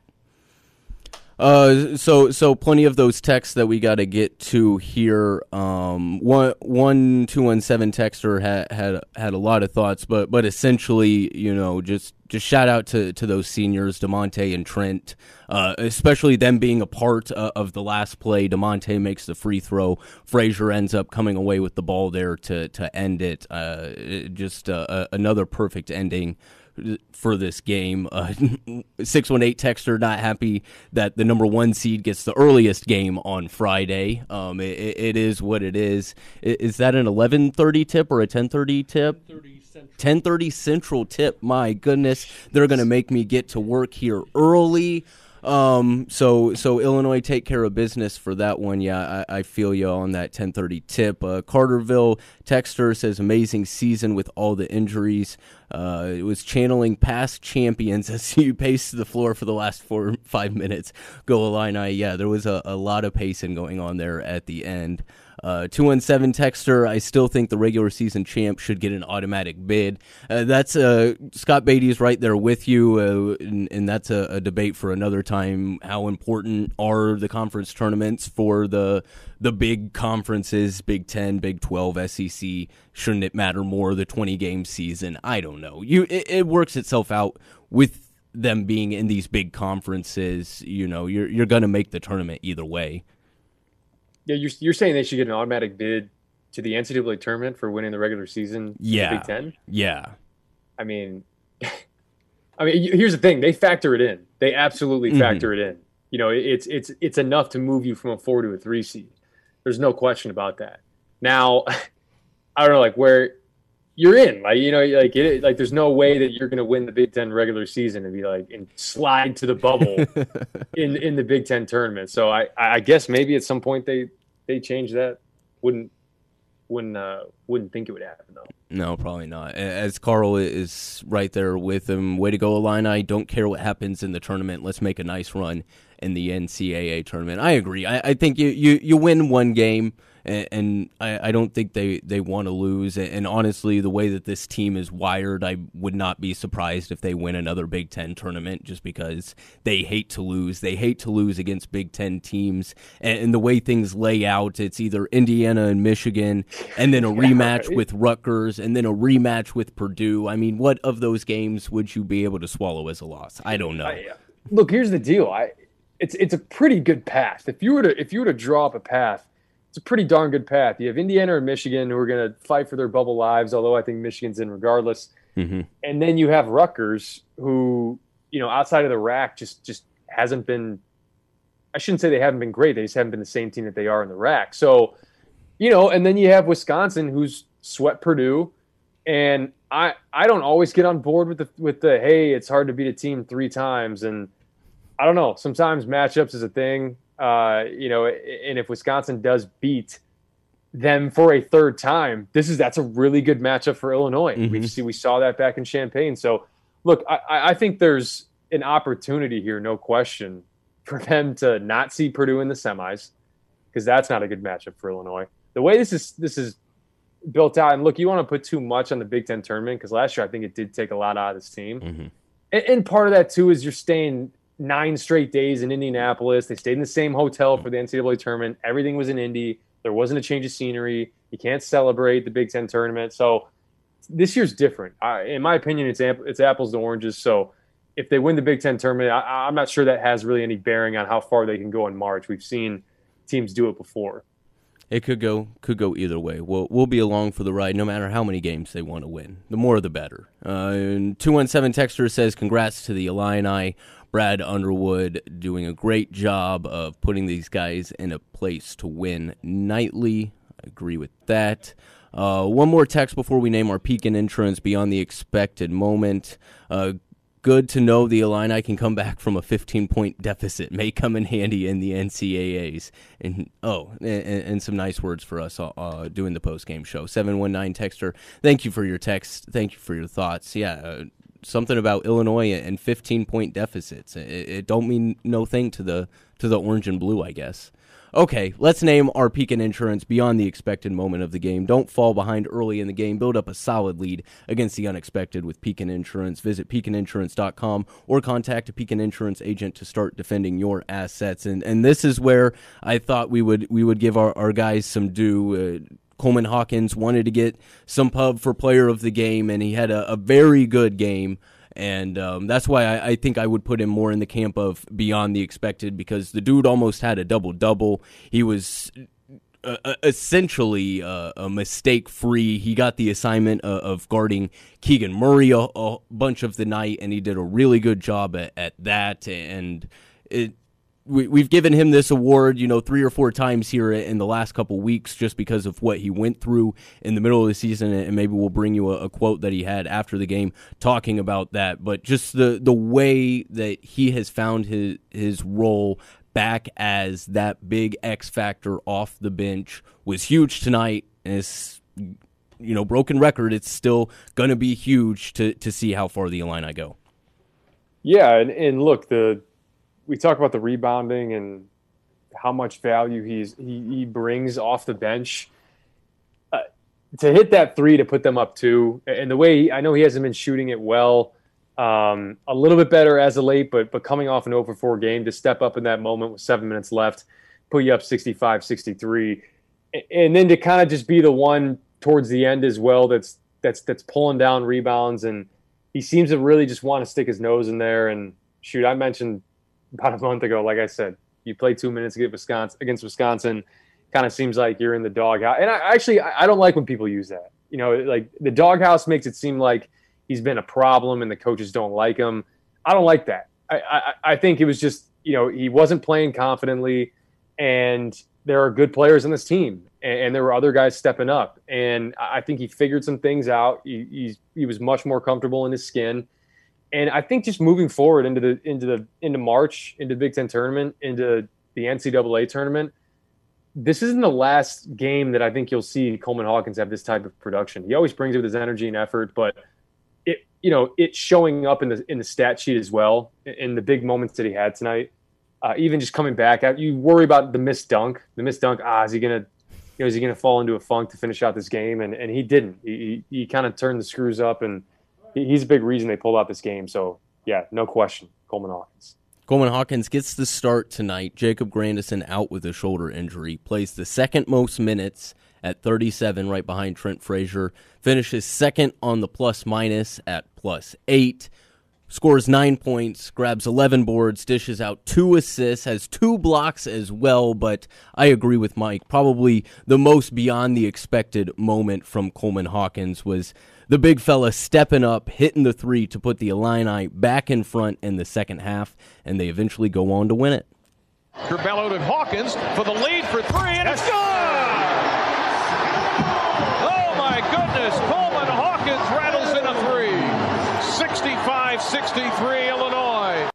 [SPEAKER 2] Uh, so so plenty of those texts that we got to get to here. Um, one one two one seven texter had had had a lot of thoughts, but but essentially, you know, just just shout out to to those seniors, Da'Monte and Trent, uh, especially them being a part uh, of the last play. Da'Monte makes the free throw. Frazier ends up coming away with the ball there to to end it. Uh, just uh, another perfect ending for this game. Uh, 618 texter not happy that the number one seed gets the earliest game on Friday. Um, it, it is what it is. Is that an 11:30 tip or a 10:30 tip? 10:30 Central tip. My goodness, they're going to make me get to work here early. Um, so so Illinois take care of business for that one. Yeah, I, I feel you on that 10:30 tip. Uh, Carterville Texter says amazing season with all the injuries. Uh, it was channeling past champions as you paced the floor for the last four five minutes. Go Illini. Yeah, there was a, a lot of pacing going on there at the end. Uh, 217 Texter, I still think the regular season champ should get an automatic bid. Uh, that's uh, Scott Beatty's right there with you, uh, and, and, that's a, a, debate for another time. How important are the conference tournaments for the the big conferences, Big 10, Big 12, SEC? Shouldn't it matter more the 20 game season? I don't know. You it, it works itself out with them being in these big conferences. You know, you're you're going to make the tournament either way.
[SPEAKER 3] Yeah, you're you're saying they should get an automatic bid to the NCAA tournament for winning the regular season.
[SPEAKER 2] Yeah,
[SPEAKER 3] Big Ten.
[SPEAKER 2] Yeah,
[SPEAKER 3] I mean, I mean, here's the thing: they factor it in. They absolutely mm-hmm. factor mm-hmm. it in. You know, it's it's it's enough to move you from a four to a three seed. There's no question about that. Now, I don't know, like where you're in. Like you know, like it, like there's no way that you're going to win the Big Ten regular season and be like and slide to the bubble in in the Big Ten tournament. So I I guess maybe at some point they they change that. Wouldn't wouldn't uh, wouldn't think it would happen though.
[SPEAKER 2] No, probably not. As Carl is right there with him. Way to go, Illini! Don't care what happens in the tournament. Let's make a nice run in the NCAA tournament. I agree. I, I think you, you you win one game and, and I, I, don't think they, they want to lose. And honestly, the way that this team is wired, I would not be surprised if they win another Big Ten tournament just because they hate to lose. They hate to lose against Big Ten teams. And, and the way things lay out, it's either Indiana and Michigan, and then a rematch with Rutgers, and then a rematch with Purdue. I mean, what of those games would you be able to swallow as a loss? I don't know. I, uh,
[SPEAKER 3] look, here's the deal. I it's it's a pretty good path. If you were to if you were to draw up a path it's a pretty darn good path. You have Indiana and Michigan who are going to fight for their bubble lives, although I think Michigan's in regardless.
[SPEAKER 2] Mm-hmm.
[SPEAKER 3] And then you have Rutgers, who you know outside of the rack just just hasn't been. I shouldn't say they haven't been great. They just haven't been the same team that they are in the rack. So, you know, and then you have Wisconsin, who's swept Purdue, and I I don't always get on board with the with the hey, it's hard to beat a team three times, and I don't know. Sometimes matchups is a thing. Uh, you know, and if Wisconsin does beat them for a third time, this is that's a really good matchup for Illinois. Mm-hmm. We see we saw that back in Champaign. So, look, I, I think there's an opportunity here, no question, for them to not see Purdue in the semis because that's not a good matchup for Illinois. The way this is this is built out, and look, you want to put too much on the Big Ten tournament because last year I think it did take a lot out of this team.
[SPEAKER 2] Mm-hmm.
[SPEAKER 3] And, and part of that too is you're staying nine straight days in Indianapolis. They stayed in the same hotel for the NCAA tournament. Everything was in Indy. There wasn't a change of scenery. You can't celebrate the Big Ten tournament. So this year's different. I, in my opinion, it's it's apples to oranges. So if they win the Big Ten tournament, I, I'm not sure that has really any bearing on how far they can go in March. We've seen teams do it before.
[SPEAKER 2] It could go could go either way. We'll we'll be along for the ride, no matter how many games they want to win. The more, the better. Uh, two one seven texter says, "Congrats to the Illini, Brad Underwood, doing a great job of putting these guys in a place to win nightly." I agree with that. Uh, one more text before we name our Pekin Insurance beyond the expected moment. Uh, good to know the Illini can come back from a 15 point deficit. May come in handy in the NCAAs. And oh, and, and some nice words for us uh, doing the post game show. 719 texter, thank you for your text. Thank you for your thoughts. Yeah. Something about Illinois and 15 point deficits. It, it don't mean no thing to the to the orange and blue, I guess. Okay, let's name our Pekin Insurance beyond the expected moment of the game. Don't fall behind early in the game. Build up a solid lead against the unexpected with Pekin Insurance. Visit pekininsurance.com or contact a Pekin Insurance agent to start defending your assets. And and this is where I thought we would we would give our, our guys some due. Uh, Coleman Hawkins wanted to get some pub for player of the game, and he had a, a very good game and um, that's why I, I, think I would put him more in the camp of beyond the expected because the dude almost had a double double. He was uh, uh essentially uh, a mistake free. He got the assignment uh, of guarding Keegan Murray a, a, bunch of the night, and he did a really good job at, at that. And it, we, we've given him this award, you know, three or four times here in the last couple weeks just because of what he went through in the middle of the season. And maybe we'll bring you a, a, quote that he had after the game talking about that. But just the, the way that he has found his, his role back as that big X factor off the bench was huge tonight. And it's, you know, broken record. It's still going to be huge to, to see how far the Illini go.
[SPEAKER 3] Yeah. And, and look, the, we talk about the rebounding and how much value he's he, he brings off the bench. Uh, to hit that three to put them up two, and the way he, I know he hasn't been shooting it well, um, a little bit better as of late, but but coming off an over 4 game to step up in that moment with seven minutes left, put you up 65 63, and then to kind of just be the one towards the end as well that's that's that's pulling down rebounds and he seems to really just want to stick his nose in there and shoot. I mentioned about a month ago. Like I said, you play two minutes against Wisconsin. Against Wisconsin, kind of seems like you're in the doghouse. And I actually I don't like when people use that. You know, like the doghouse makes it seem like he's been a problem and the coaches don't like him. I don't like that. I, I, I think it was just you know he wasn't playing confidently, and there are good players on this team, and, and there were other guys stepping up, and I think he figured some things out. He, he was much more comfortable in his skin and I think just moving forward into the into the into March, into the Big Ten tournament, into the NCAA tournament, this isn't the last game that I think you'll see Coleman Hawkins have this type of production. He always brings it with his energy and effort, but it you know it's showing up in the in the stat sheet as well in the big moments that he had tonight. Uh, even just coming back, you worry about the missed dunk. The missed dunk. Ah, is he gonna? You know, is he to fall into a funk to finish out this game? And and he didn't. He, he, he kind of turned the screws up and he's a big reason they pulled out this game. So yeah, no question, Coleman Hawkins.
[SPEAKER 2] Coleman Hawkins gets the start tonight. Jacob Grandison out with a shoulder injury. Plays the second most minutes at 37, right behind Trent Frazier. Finishes second on the plus minus at plus eight. Scores nine points, grabs 11 boards, dishes out two assists, has two blocks as well. But I agree with Mike. Probably the most beyond the expected moment from Coleman Hawkins was the big fella stepping up, hitting the three to put the Illini back in front in the second half, and they eventually go on to win it.
[SPEAKER 1] Curbelo to Hawkins for the lead for three, and it's good! Oh my goodness, Coleman Hawkins rattles in a three. 65 63 Illinois.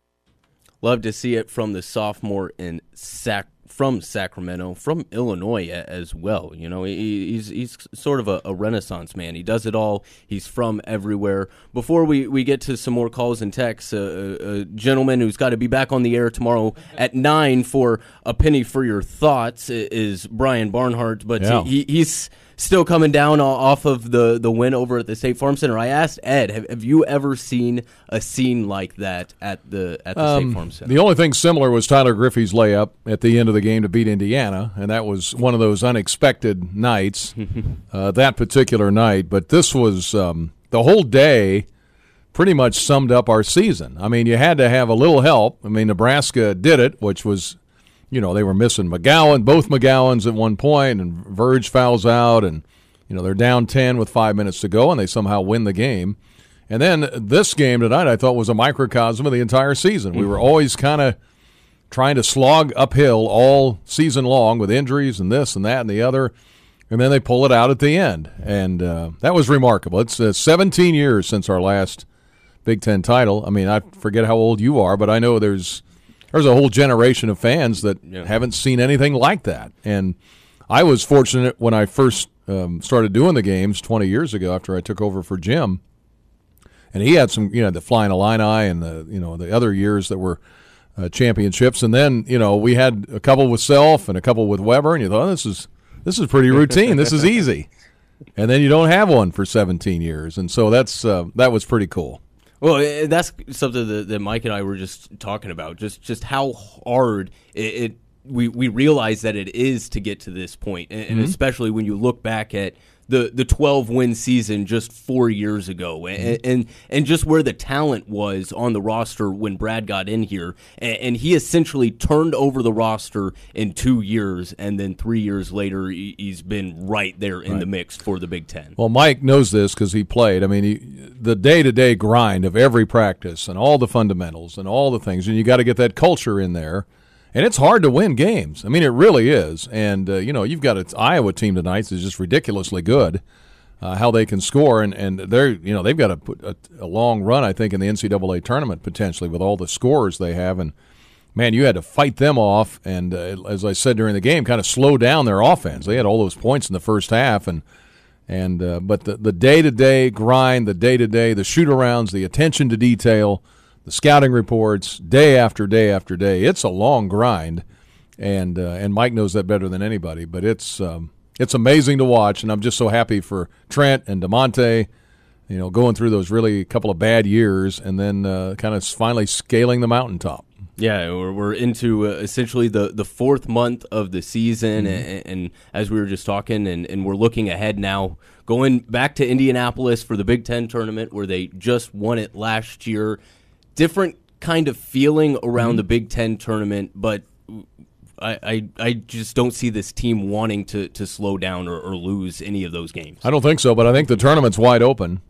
[SPEAKER 2] Love to see it from the sophomore in Sac from Sacramento, from Illinois as well. You know, he's he's sort of a, a, renaissance man. He does it all. He's from everywhere. Before we, we get to some more calls and texts, uh, a, a gentleman who's got to be back on the air tomorrow at nine for a penny for your thoughts is Brian Barnhart. But yeah. he, he's still coming down off of the, the win over at the State Farm Center. I asked Ed, have, have you ever seen a scene like that at the at the um, State Farm Center?
[SPEAKER 19] The only thing similar was Tyler Griffey's layup at the end of the game to beat Indiana, and that was one of those unexpected nights, uh, that particular night. But this was um, the whole day pretty much summed up our season. I mean, you had to have a little help. I mean, Nebraska did it, which was, you know, they were missing McGowan, both McGowens at one point, and Verge fouls out, and you know they're down ten with five minutes to go, and they somehow win the game. And then this game tonight, I thought was a microcosm of the entire season. We were always kind of trying to slog uphill all season long with injuries and this and that and the other and then they pull it out at the end, and uh, that was remarkable. It's uh, 17 years since our last Big Ten title. I mean, I forget how old you are, but I know there's there's a whole generation of fans that yeah. haven't seen anything like that. And I was fortunate when I first um, started doing the games 20 years ago after I took over for Jim, and he had some, you know, the Flying Illini and the you know the other years that were. Uh, championships, and then you know we had a couple with Self and a couple with Weber, and you thought oh, this is this is pretty routine. this is easy. And then you don't have one for 17 years, and so that's uh, that was pretty cool.
[SPEAKER 2] Well, that's something that, that, Mike and I were just talking about. Just just how hard it, it we we realize that it is to get to this point, and, and mm-hmm. especially when you look back at the the 12 win season just four years ago, and, mm-hmm. and, and just where the talent was on the roster when Brad got in here, and, and, he essentially turned over the roster in two years, and then three years later, he's been right there in right. the mix for the Big Ten.
[SPEAKER 19] Well, Mike knows this because he played. I mean, he, the day to day grind of every practice and all the fundamentals and all the things, and you got to get that culture in there and it's hard to win games. I mean, it really is. And uh, you know, you've got an Iowa team tonight that's just ridiculously good. Uh, how they can score, and, and they're you know they've got a, a, a, long run, I think, in the NCAA tournament potentially with all the scores they have, and man, you had to fight them off, and uh, as I said during the game, kind of slow down their offense. They had all those points in the first half, and and uh, but the the day to day grind, the day to day, the shoot arounds, the attention to detail the scouting reports day after day after day. It's a long grind, and uh, and Mike knows that better than anybody. But it's um, it's amazing to watch, and I'm just so happy for Trent and Da'Monte. You know, going through those really couple of bad years, and then uh, kind of finally scaling the mountaintop.
[SPEAKER 2] Yeah, we're, we're into uh, essentially the, the fourth month of the season, mm-hmm. and, and, as we were just talking, and, and we're looking ahead now, going back to Indianapolis for the Big Ten tournament, where they just won it last year different kind of feeling around mm-hmm. the Big Ten tournament, but I, I, I just don't see this team wanting to, to slow down or, or lose any of those games.
[SPEAKER 19] I don't think so, but I think the tournament's wide open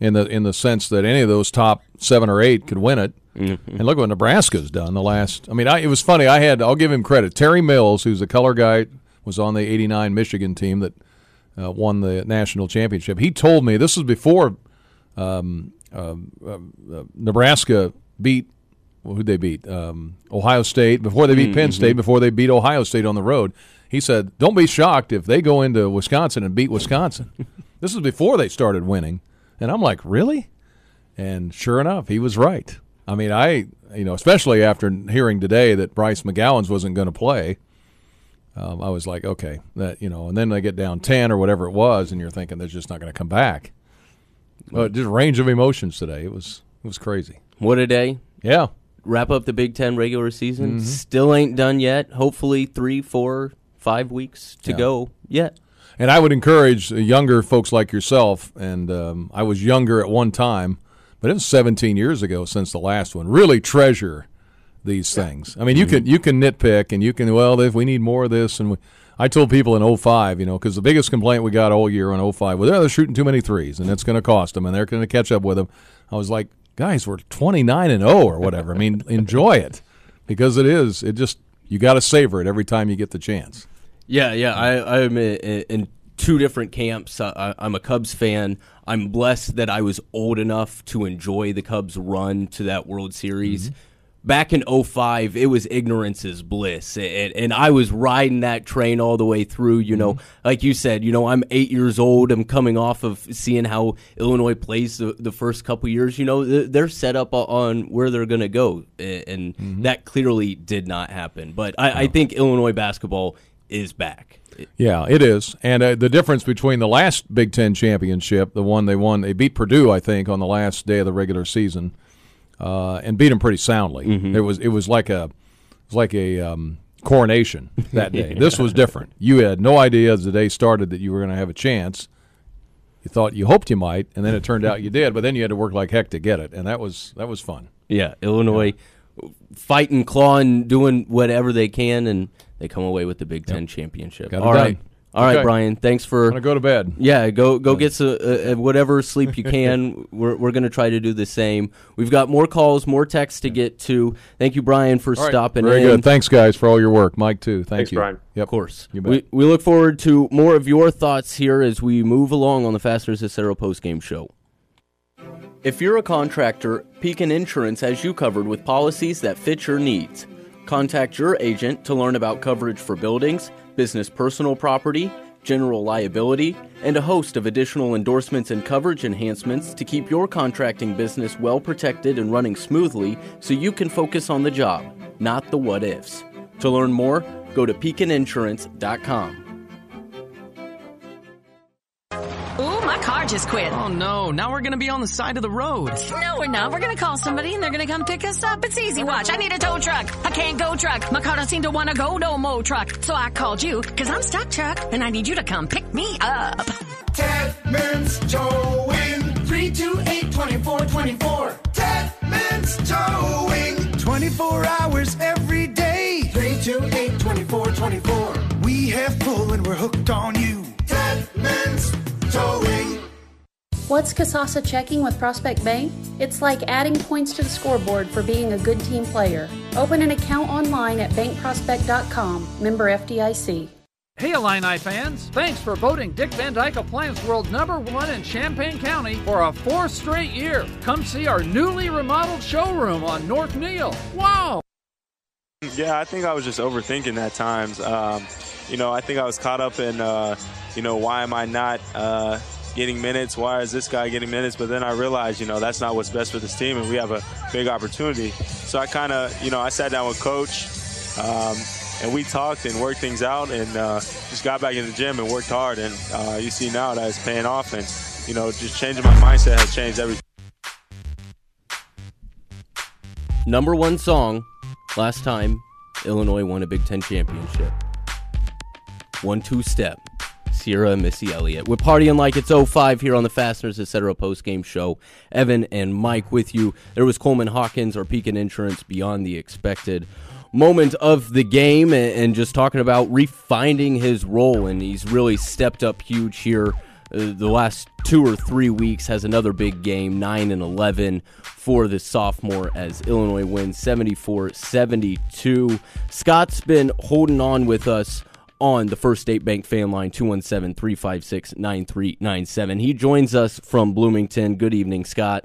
[SPEAKER 19] in the in the sense that any of those top seven or eight could win it. Mm-hmm. And look what Nebraska's done the last. I mean, I, it was funny. I had I'll give him credit. Terry Mills, who's a color guy, was on the '89 Michigan team that uh, won the national championship. He told me this was before um, um, uh, Nebraska beat well, who'd they beat? Um, Ohio State before they beat mm-hmm. Penn State, before they beat Ohio State on the road. He said, "Don't be shocked if they go into Wisconsin and beat Wisconsin." this is before they started winning, and I'm like, "Really?" And sure enough, he was right. I mean, I you know, especially after hearing today that Bryce McGowens wasn't going to play, um, I was like, okay, that you know. And then they get down ten or whatever it was, and you're thinking they're just not going to come back. But just range of emotions today. It was it was crazy.
[SPEAKER 2] What a day!
[SPEAKER 19] Yeah.
[SPEAKER 2] Wrap up the Big Ten regular season. Mm-hmm. Still ain't done yet. Hopefully, three, four, five weeks to yeah. go yet.
[SPEAKER 19] And I would encourage younger folks like yourself, and um, I was younger at one time, but it was 17 years ago since the last one. Really treasure these yeah. things. I mean, you mm-hmm. can you can nitpick and you can well, if we need more of this, and we, I told people in 05, you know, because the biggest complaint we got all year on 05 was they're shooting too many threes, and it's going to cost them, and they're going to catch up with them. I was like, guys, we're 29 and 0 or whatever. I mean, enjoy it because it is. It just you got to savor it every time you get the chance.
[SPEAKER 2] Yeah, yeah. I, I'm in two different camps. I, I'm a Cubs fan. I'm blessed that I was old enough to enjoy the Cubs' run to that World Series. Mm-hmm back in 05 it was ignorance is bliss and, and, i was riding that train all the way through you know mm-hmm. like you said you know i'm eight years old i'm coming off of seeing how illinois plays the, the first couple years you know they're set up on where they're going to go and mm-hmm. that clearly did not happen but I, I, think illinois basketball is back
[SPEAKER 19] yeah, it is. And uh, the difference between the last Big Ten championship, the one they won, they beat Purdue, I think, on the last day of the regular season, uh, and beat them pretty soundly. Mm-hmm. It was it was like a it was like a um, coronation that day. yeah. This was different. You had no idea as the day started that you were going to have a chance. you thought you hoped you might, and then it turned out you did. But then you had to work like heck to get it, and that was that was fun.
[SPEAKER 2] Yeah, Illinois fighting, clawing, doing whatever they can, and they come away with the Big Ten championship.
[SPEAKER 19] Got it
[SPEAKER 2] All right.
[SPEAKER 19] Done.
[SPEAKER 2] All right,
[SPEAKER 19] Okay.
[SPEAKER 2] Brian. Thanks for.
[SPEAKER 19] Gonna go to bed.
[SPEAKER 2] Yeah, go go get some, uh, uh, whatever sleep you can. we're we're gonna try to do the same. We've got more calls, more texts to get to. Thank you, Brian, for
[SPEAKER 19] All right.
[SPEAKER 2] stopping
[SPEAKER 19] Very
[SPEAKER 2] in.
[SPEAKER 19] good. Thanks, guys, for all your work. Mike too. Thank
[SPEAKER 3] Thanks,
[SPEAKER 19] you.
[SPEAKER 3] Brian.
[SPEAKER 19] Yep.
[SPEAKER 2] Of course.
[SPEAKER 19] You bet.
[SPEAKER 2] We, we look forward to more of your thoughts here as we move along on the Fasteners Etc. post game show. If you're a contractor, Pekin Insurance has you covered with policies that fit your needs. Contact your agent to learn about coverage for buildings, business personal property, general liability, and a host of additional endorsements and coverage enhancements to keep your contracting business well protected and running smoothly so you can focus on the job, not the what ifs. To learn more, go to pekininsurance.com.
[SPEAKER 20] my car just quit.
[SPEAKER 21] Oh no, now we're gonna be on the side of the road.
[SPEAKER 20] No, we're not. We're gonna call somebody and they're gonna come pick us up. It's easy. Watch. I need a tow truck. I can't go truck. My car don't seem to want to go no more truck. So I called you because I'm stuck truck and I need you to come pick me up.
[SPEAKER 22] Tedman's Towing. 328-2424. Tedman's Towing. 24 hours every day. 328-2424. We have pull and we're hooked on you. Tedman's Towing.
[SPEAKER 23] What's Kasasa checking with Prospect Bank? It's like adding points to the scoreboard for being a good team player. Open an account online at bankprospect.com. Member FDIC.
[SPEAKER 15] Hey Illini fans, thanks for voting Dick Van Dyke Appliance World number one in Champaign County for a fourth straight year. Come see our newly remodeled showroom on North Neal. Wow!
[SPEAKER 24] Yeah, I think I was just overthinking at times. Um, you know, I think I was caught up in, uh, you know, why am I not uh, getting minutes? Why is this guy getting minutes? But then I realized, you know, that's not what's best for this team, and we have a big opportunity. So I kind of, you know, I sat down with coach, um, and we talked and worked things out, and uh, just got back in the gym and worked hard. And uh, you see now that it's paying off, and you know, just changing my mindset has changed everything.
[SPEAKER 2] Number one song last time Illinois won a Big Ten championship. One two step. Ciara and Missy Elliott. We're partying like it's 05 here on the Fasteners Etc. post game show. Evan and Mike with you. There was Coleman Hawkins, our Pekin Insurance beyond the expected moment of the game, and, just talking about refining his role. And he's really stepped up huge here uh, the last two or three weeks has another big game 9 and 11 for the sophomore as illinois wins 74-72 scott's been holding on with us on the first state bank fan line 217-356-9397 he joins us from bloomington good evening scott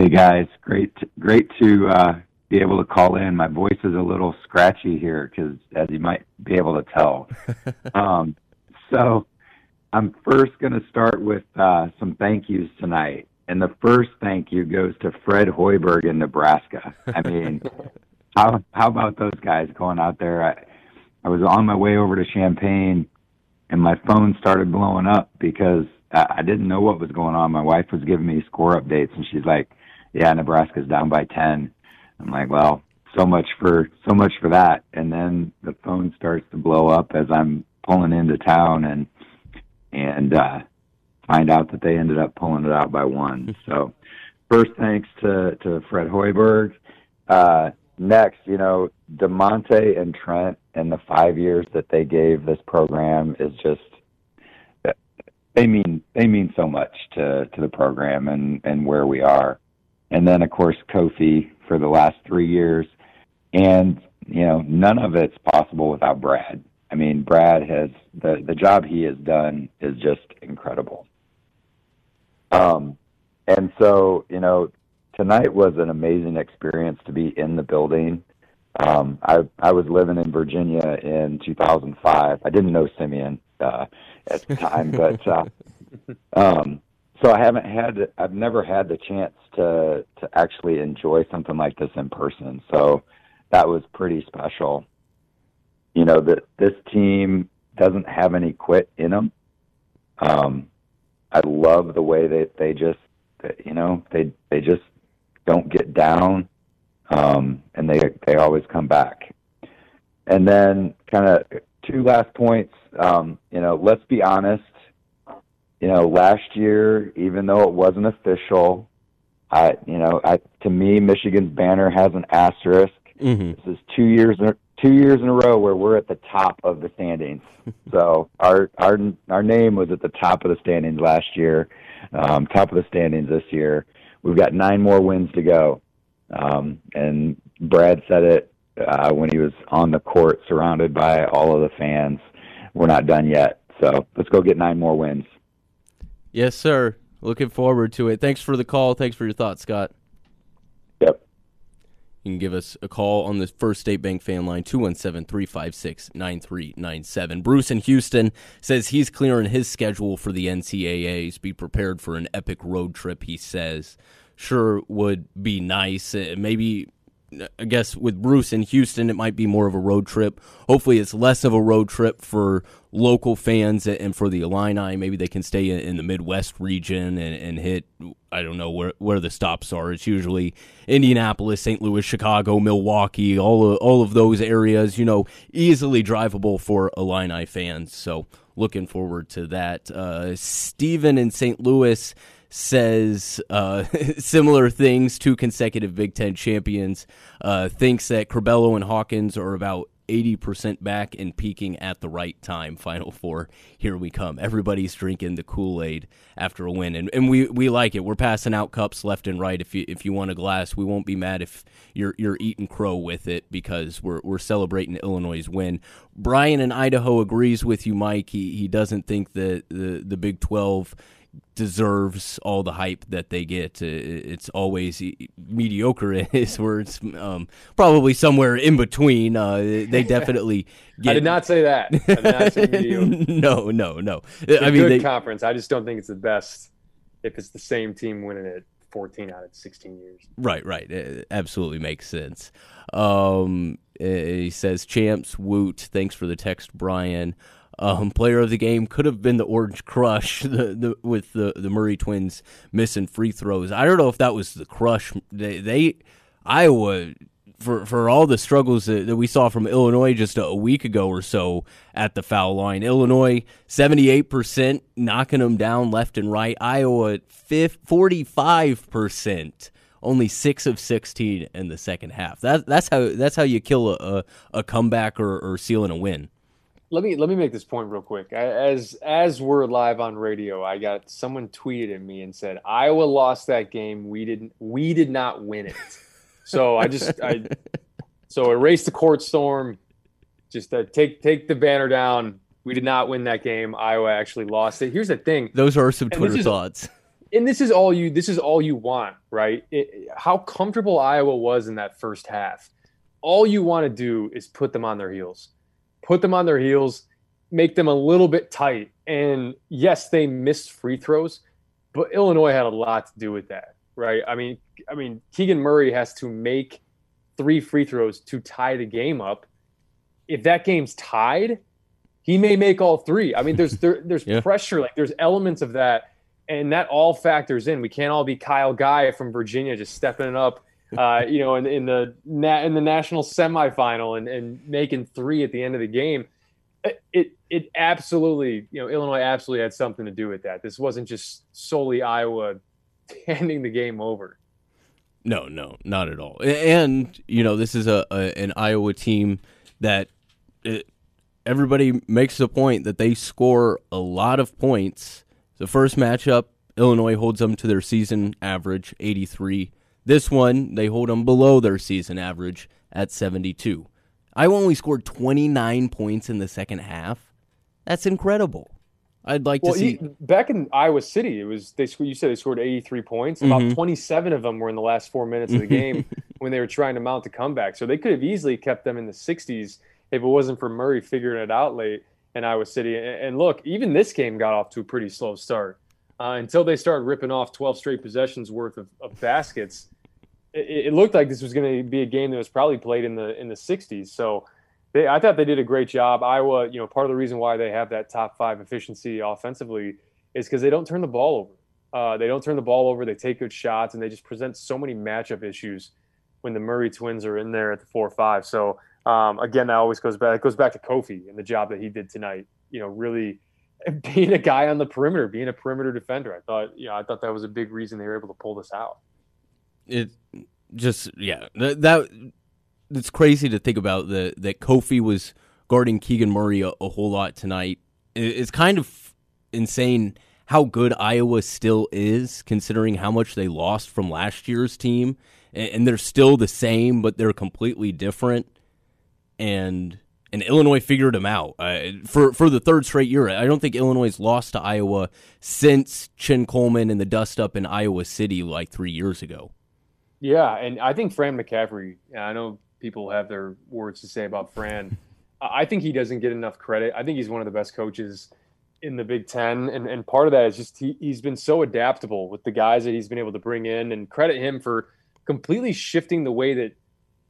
[SPEAKER 25] Hey guys, great, great to uh, be able to call in. My voice is a little scratchy here because, as you might be able to tell. um, so, I'm first going to start with uh, some thank yous tonight, and the first thank you goes to Fred Hoiberg in Nebraska. I mean, how how about those guys going out there? I, was on my way over to Champaign, and my phone started blowing up because I, I didn't know what was going on. My wife was giving me score updates, and she's like, "Yeah, Nebraska's down by 10." I'm like, "Well, so much for so much for that." And then the phone starts to blow up as I'm pulling into town, and and uh, find out that they ended up pulling it out by one. So, first thanks to to Fred Hoiberg. Uh, next, you know, Da'Monte and Trent and the five years that they gave this program is just they mean they mean so much to to the program and and where we are. And then of course Kofi for the last three years, and you know none of it's possible without Brad. I mean, Brad has the the job he has done is just incredible. Um, and so you know, tonight was an amazing experience to be in the building. Um, I I was living in Virginia in 2005. I didn't know Simeon uh, at the time, but uh, um, so I haven't had I've never had the chance to to actually enjoy something like this in person. So that was pretty special you know that this team doesn't have any quit in them. Um, I love the way that they just, you know, they they just don't get down, um, and they they always come back. And then, kind of two last points. Um, you know, let's be honest. you know, last year, even though it wasn't official, I, you know, I, to me, Michigan's banner has an asterisk.
[SPEAKER 2] Mm-hmm.
[SPEAKER 25] This is two years, in- two years in a row where we're at the top of the standings. so our, our, our name was at the top of the standings last year, um, top of the standings this year. We've got nine more wins to go. Um, and Brad said it uh, when he was on the court, surrounded by all of the fans. We're not done yet, so let's go get nine more wins.
[SPEAKER 2] Yes, sir. Looking forward to it. Thanks for the call. Thanks for your thoughts, Scott.
[SPEAKER 25] Yep.
[SPEAKER 2] You can give us a call on the First State Bank fan line, 217 356 9397. Bruce in Houston says he's clearing his schedule for the NCAAs. Be prepared for an epic road trip, he says. Sure would be nice. Uh, Maybe I guess with Bruce in Houston, it might be more of a road trip. Hopefully, it's less of a road trip for local fans and for the Illini. Maybe they can stay in, the Midwest region and, and hit, I don't know where, where the stops are. It's usually Indianapolis, St. Louis, Chicago, Milwaukee, all of, all of those areas, you know, easily drivable for Illini fans. So, looking forward to that. Uh, Steven in St. Louis says uh, similar things. Two consecutive Big Ten champions. Uh, thinks that Curbelo and Hawkins are about 80% back and peaking at the right time. Final four, here we come. Everybody's drinking the Kool Aid after a win, and, and we, we like it. We're passing out cups left and right. If you if you want a glass, we won't be mad if you're you're eating crow with it because we're we're celebrating Illinois' win. Brian in Idaho agrees with you, Mike. He he doesn't think that the the Big Twelve deserves all the hype that they get. Uh, It's always mediocre in his words, um, probably somewhere in between. Uh, they definitely. Get,
[SPEAKER 3] I did not say that. I did not say mediocre.
[SPEAKER 2] no, no, no.
[SPEAKER 3] It's
[SPEAKER 2] I mean,
[SPEAKER 3] good
[SPEAKER 2] they,
[SPEAKER 3] conference. I just don't think it's the best if it's the same team winning it 14 out of 16 years.
[SPEAKER 2] Right, right. It absolutely makes sense. Um, uh, he says, Champs, Woot, thanks for the text, Brian. Um, player of the game could have been the Orange Crush the, the, with the, the Murray twins missing free throws. I don't know if that was the Crush. They, they Iowa, for, for all the struggles that, that we saw from Illinois just a, week ago or so at the foul line, Illinois 78% knocking them down left and right. Iowa 45% only six of sixteen in the second half. That that's how that's how you kill a a, a comeback or, or sealing a win.
[SPEAKER 3] Let me let me make this point real quick. As as we're live on radio, I got someone tweeted at me and said Iowa lost that game. We didn't. We did not win it. So I just I so erase the court storm. Just uh, take take the banner down. We did not win that game. Iowa actually lost it. Here's the thing.
[SPEAKER 2] Those are some Twitter
[SPEAKER 3] is-
[SPEAKER 2] thoughts.
[SPEAKER 3] and this is all you this is all you want right it, how comfortable iowa was in that first half all you want to do is put them on their heels put them on their heels make them a little bit tight and yes they missed free throws but illinois had a lot to do with that right i mean i mean keegan murray has to make three free throws to tie the game up if that game's tied he may make all three i mean there's there, there's
[SPEAKER 2] Yeah.
[SPEAKER 3] pressure like there's elements of that and that all factors in. We can't all be Kyle Guy from Virginia just stepping it up, uh, you know, in, in the na- in the national semifinal and, and making three at the end of the game. It, it absolutely, you know, Illinois absolutely had something to do with that. This wasn't just solely Iowa handing the game over.
[SPEAKER 2] No, no, not at all. And you know, this is a, a an Iowa team that it, everybody makes the point that they score a lot of points. The first matchup, Illinois holds them to their season average, 83. This one, they hold them below their season average at 72. Iowa only scored 29 points in the second half. That's incredible. I'd like
[SPEAKER 3] Well,
[SPEAKER 2] to see.
[SPEAKER 3] e- back in Iowa City, it was they. You said they scored 83 points. About
[SPEAKER 2] Mhm.
[SPEAKER 3] 27 of them were in the last four minutes of the game when they were trying to mount the comeback. So they could have easily kept them in the 60s if it wasn't for Murray figuring it out late in Iowa City. And, and look, even this game got off to a pretty slow start uh, until they started ripping off 12 straight possessions worth of, of baskets. It, it looked like this was going to be a game that was probably played in the in the 60s. So they, I thought they did a great job. Iowa, you know, part of the reason why they have that top five efficiency offensively is because they don't turn the ball over. Uh, they don't turn the ball over. They take good shots, and they just present so many matchup issues when the Murray twins are in there at the four or five. So um, again, that always goes back. It goes back to Kofi and the job that he did tonight. You know, really being a guy on the perimeter, being a perimeter defender. I thought, you know, I thought that was a big reason they were able to pull this out.
[SPEAKER 2] It just yeah that, that it's crazy to think about the that Kofi was guarding Keegan Murray a, a whole lot tonight. It, it's kind of insane how good Iowa still is, considering how much they lost from last year's team, and, and they're still the same, but they're completely different. And and Illinois figured them out uh, for for the third straight year. I don't think Illinois lost to Iowa since Chin Coleman and the dust up in Iowa City like three years ago.
[SPEAKER 3] Yeah, and I think Fran McCaffery. I know people have their words to say about Fran. I think he doesn't get enough credit. I think he's one of the best coaches in the Big Ten, and and part of that is just he, he's been so adaptable with the guys that he's been able to bring in, and credit him for completely shifting the way that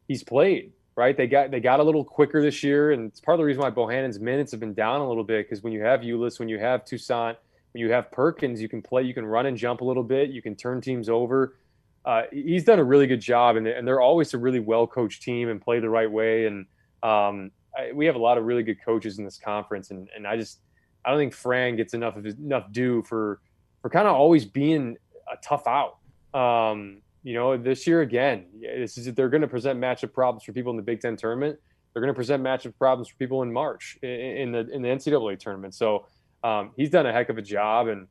[SPEAKER 3] he's played right? They got they got a little quicker this year, and it's part of the reason why Bohannon's minutes have been down a little bit because when you have Ulis, when you have Toussaint, when you have Perkins, you can play, you can run and jump a little bit, you can turn teams over. Uh, he's done a really good job, and, and they're always a really well coached team and play the right way. And um, I, we have a lot of really good coaches in this conference, and and I just I don't think Fran gets enough of his, enough due for for kind of always being a tough out. Um, you know, this year again, this is they're going to present matchup problems for people in the Big Ten tournament. They're going to present matchup problems for people in March in, the in the NCAA tournament. So um, he's done a heck of a job. And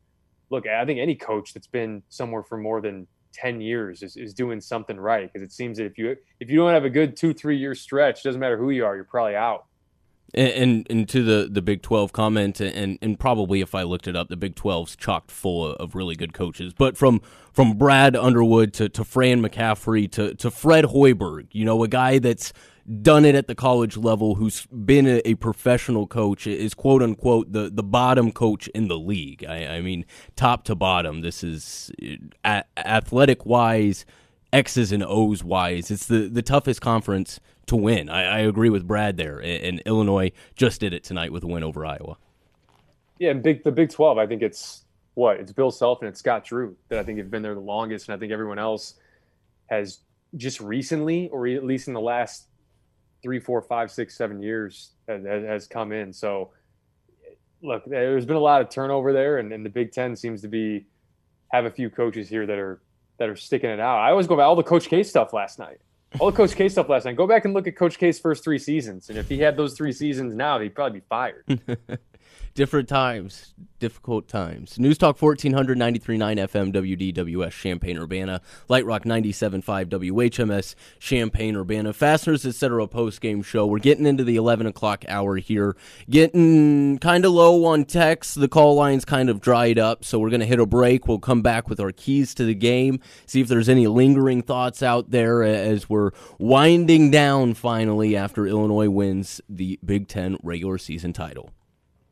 [SPEAKER 3] look, I think any coach that's been somewhere for more than ten years is, is doing something right because it seems that if you if you don't have a good two three year stretch, doesn't matter who you are, you're probably out.
[SPEAKER 2] And, and, to the, the Big Twelve comment, and and probably if I looked it up, the Big 12's chocked full of really good coaches. But from from Brad Underwood to, to Fran McCaffery to to Fred Hoiberg, you know, a guy that's done it at the college level, who's been a, a professional coach, is quote unquote the the bottom coach in the league. I, I mean, top to bottom. This is uh, athletic wise. X's and O's wise, it's the, the toughest conference to win. I, I agree with Brad there, and Illinois just did it tonight with a win over Iowa.
[SPEAKER 3] Yeah, and big the Big Twelve. I think it's what it's Bill Self and it's Scott Drew that I think have been there the longest, and I think everyone else has just recently, or at least in the last three, four, five, six, seven years, has, has come in. So, look, there's been a lot of turnover there, and, and the Big Ten seems to be have a few coaches here that are that are sticking it out. I always go by all the Coach K stuff last night all the Coach K stuff last night. Go back and look at Coach K's first three seasons, and if he had those three seasons now, he'd probably be fired.
[SPEAKER 2] Different times, difficult times. News Talk 1493.9 FM WDWS Champaign Urbana, Light Rock 97.5 WHMS Champaign Urbana, Fasteners Etc. post game show. We're getting into the 11 o'clock hour here, getting kind of low on text. The call line's kind of dried up, so we're going to hit a break. We'll come back with our keys to the game, see if there's any lingering thoughts out there as we're winding down finally after Illinois wins the Big Ten regular season title.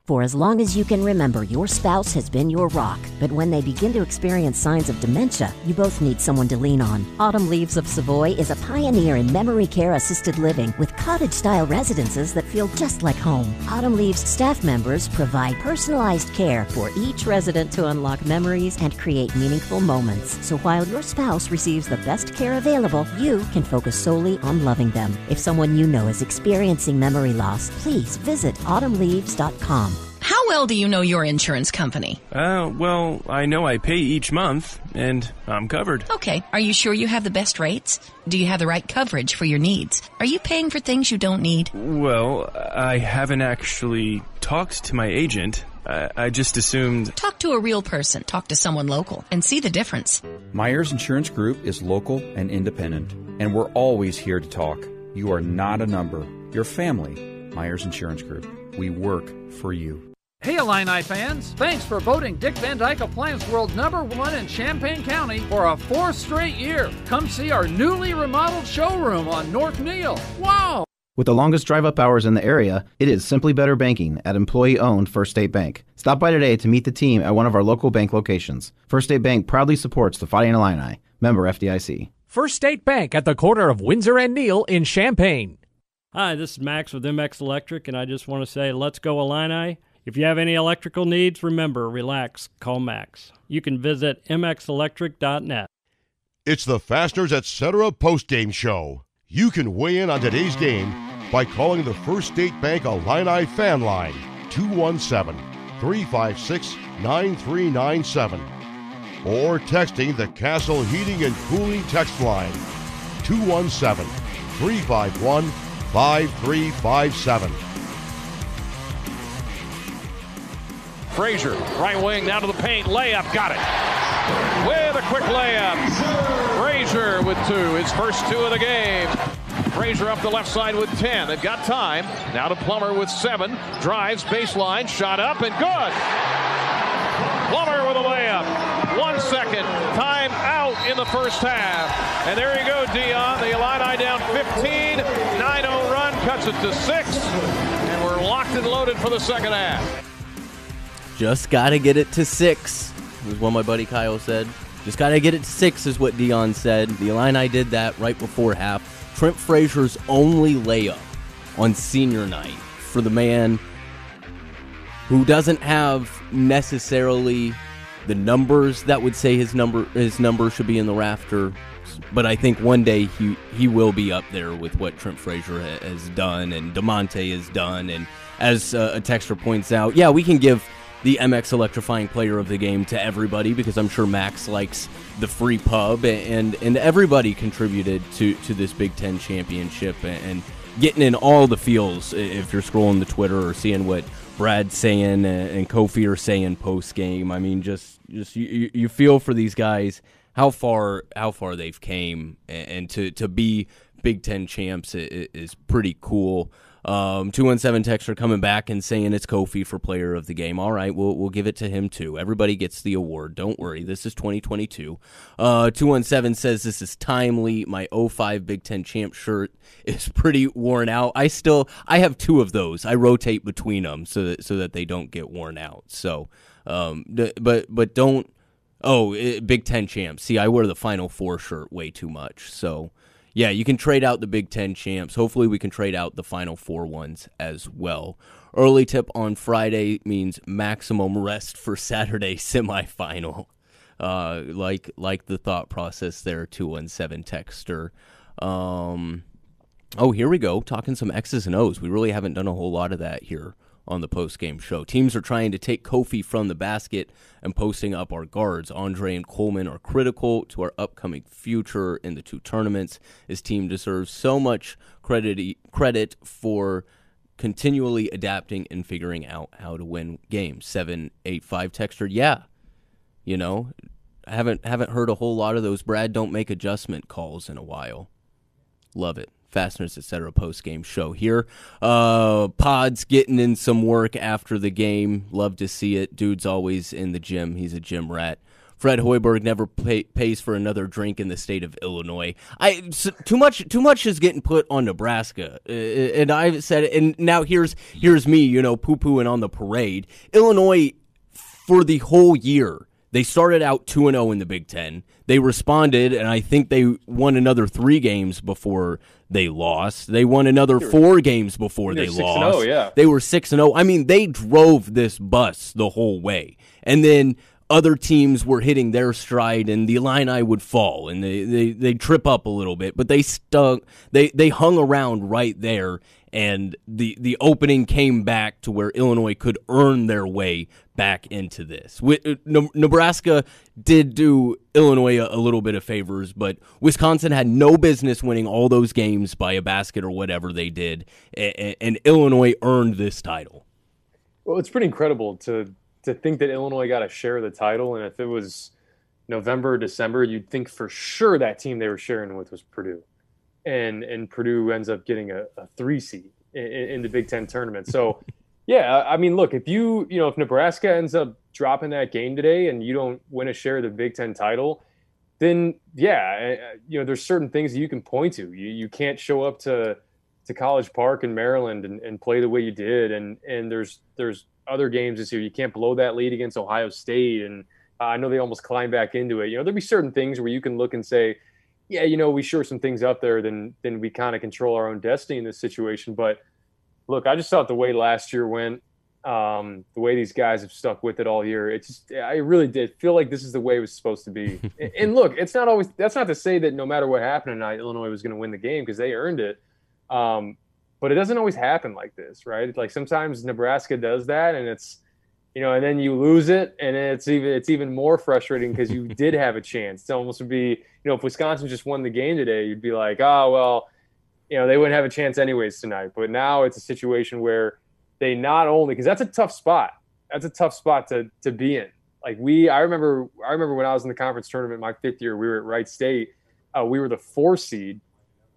[SPEAKER 26] For as long as you can remember, your spouse has been your rock. But when they begin to experience signs of dementia, you both need someone to lean on. Autumn Leaves of Savoy is a pioneer in memory care assisted living with cottage style residences that feel just like home. Autumn Leaves staff members provide personalized care for each resident to unlock memories and create meaningful moments. So while your spouse receives the best care available, you can focus solely on loving them. If someone you know is experiencing memory loss, please visit autumnleaves.com.
[SPEAKER 20] How well do you know your insurance company?
[SPEAKER 27] Uh, well, I know I pay each month, and I'm covered.
[SPEAKER 20] Okay. Are you sure you have the best rates? Do you have the right coverage for your needs? Are you paying for things you don't need?
[SPEAKER 27] Well, I haven't actually talked to my agent. I, I just assumed.
[SPEAKER 20] Talk to a real person. Talk to someone local and see the difference.
[SPEAKER 28] Myers Insurance Group is local and independent, and we're always here to talk. You are not a number. You're family. Myers Insurance Group. We work for you.
[SPEAKER 15] Hey Illini fans, thanks for voting Dick Van Dyke Appliance World number one in Champaign County for a fourth straight year. Come see our newly remodeled showroom on North Neil. Wow!
[SPEAKER 16] With the longest drive up hours in the area, it is simply better banking at employee owned First State Bank. Stop by today to meet the team at one of our local bank locations. First State Bank proudly supports the Fighting Illini. Member FDIC.
[SPEAKER 17] First State Bank at the corner of Windsor and Neil in Champaign.
[SPEAKER 14] Hi, this is Max with MX Electric, and I just want to say, let's go Illini. If you have any electrical needs, remember, relax, call Max. You can visit mxelectric.net.
[SPEAKER 8] It's the Fasteners Etc. post-game show. You can weigh in on today's game by calling the First State Bank Illini fan line 217 356 9397 or texting the Castle Heating and Cooling text line 217 351 5357.
[SPEAKER 1] Frazier, right wing, down to the paint, layup, got it. With a quick layup. Frazier with two, his first two of the game. Frazier up the left side with 10. They've got time. Now to Plummer with seven. Drives, baseline, shot up, and good. Plummer with a layup. One second. Time out in the first half. And there you go, Dion. The Illini down 15. 9-0 run cuts it to six. And we're locked and loaded for the second half.
[SPEAKER 2] Just gotta get it to six, is what my buddy Kyle said. Just gotta get it to six, is what Dion said. The Illini did that right before half. Trent Frazier's only layup on senior night for the man who doesn't have necessarily the numbers that would say his number his number should be in the rafter, but I think one day he he will be up there with what Trent Frazier has done and Da'Monte has done, and as uh, a texter points out, yeah, we can give the MX electrifying player of the game to everybody because I'm sure Max likes the free pub and and everybody contributed to to this Big Ten championship and getting in all the feels if you're scrolling the Twitter or seeing what Brad saying and Kofi are saying post game. I mean, just just you, you feel for these guys how far how far they've came and to to be Big Ten champs is pretty cool. Um, 217 Texter coming back and saying it's Kofi for player of the game. All right, we'll, we'll give it to him too. Everybody gets the award. Don't worry. This is 2022. Uh, 217 says this is timely. My 05 Big Ten champ shirt is pretty worn out. I still, I have two of those. I rotate between them so that, so that they don't get worn out. So, um, but, but don't, oh, it, Big Ten champ. See, I wear the Final Four shirt way too much. So, yeah, you can trade out the Big Ten champs. Hopefully, we can trade out the Final Four ones as well. Early tip on Friday means maximum rest for Saturday semifinal. Uh, like like the thought process there, two one seven texter. Um, oh, here we go, talking some X's and O's. We really haven't done a whole lot of that here on the post game show. Teams are trying to take Kofi from the basket and posting up our guards. Andre and Coleman are critical to our upcoming future in the two tournaments. His team deserves so much credit credit for continually adapting and figuring out how to win games. Seven eight five texture, yeah. You know, I haven't haven't heard a whole lot of those Brad don't make adjustment calls in a while. Love it. Fasteners, etc. post game show here. Uh, Pods getting in some work after the game. Love to see it. Dude's always in the gym. He's a gym rat. Fred Hoiberg never pay, pays for another drink in the state of Illinois. I too much too much is getting put on Nebraska, uh, and I've said. And now here's here's me, you know, poo pooing on the parade. Illinois for the whole year they started out 2 0 in the Big Ten. They responded, and I think they won another three games before they lost. They won another four games before
[SPEAKER 1] they
[SPEAKER 3] 6 and oh,
[SPEAKER 1] lost.
[SPEAKER 3] 0, yeah.
[SPEAKER 1] They were 6 and 0. I mean, they drove this bus the whole way. And then other teams were hitting their stride and the Illini would fall and they they they trip up a little bit, but they stuck they they hung around right there and the the opening came back to where Illinois could earn their way back into this. Uh, Ne- Nebraska did do Illinois a, little bit of favors, but Wisconsin had no business winning all those games by a basket or whatever they did, and Illinois earned this title.
[SPEAKER 3] Well, it's pretty incredible to to think that Illinois got a share of the title, and if it was November, or December, you'd think for sure that team they were sharing with was Purdue, and and Purdue ends up getting a, a three seed in, in the Big Ten tournament. So, yeah, I mean, look, if you you know if Nebraska ends up dropping that game today and you don't win a share of the Big Ten title, then yeah, you know there's certain things that you can point to. You you can't show up to to College Park in Maryland and, and play the way you did, and and there's there's other games this year you can't blow that lead against Ohio State, and uh, I know they almost climbed back into it. You know there'll be certain things where you can look and say, yeah, you know we sure some things up there, then then we kind of control our own destiny in this situation. But look, I just thought the way last year went, um, the way these guys have stuck with it all year, it just I really did feel like this is the way it was supposed to be. and, and look, it's not always that's not to say that no matter what happened tonight, Illinois was going to win the game because they earned it. Um, but it doesn't always happen like this, right? Like sometimes Nebraska does that, and it's you know, and then you lose it, and it's even it's even more frustrating because you did have a chance. It almost would be, you know, if Wisconsin just won the game today, you'd be like, oh well, you know, they wouldn't have a chance anyways tonight. But now it's a situation where they not only because that's a tough spot. That's a tough spot to to be in. Like we, I remember, I remember when I was in the conference tournament my fifth year, we were at Wright State. Uh, we were the four seed,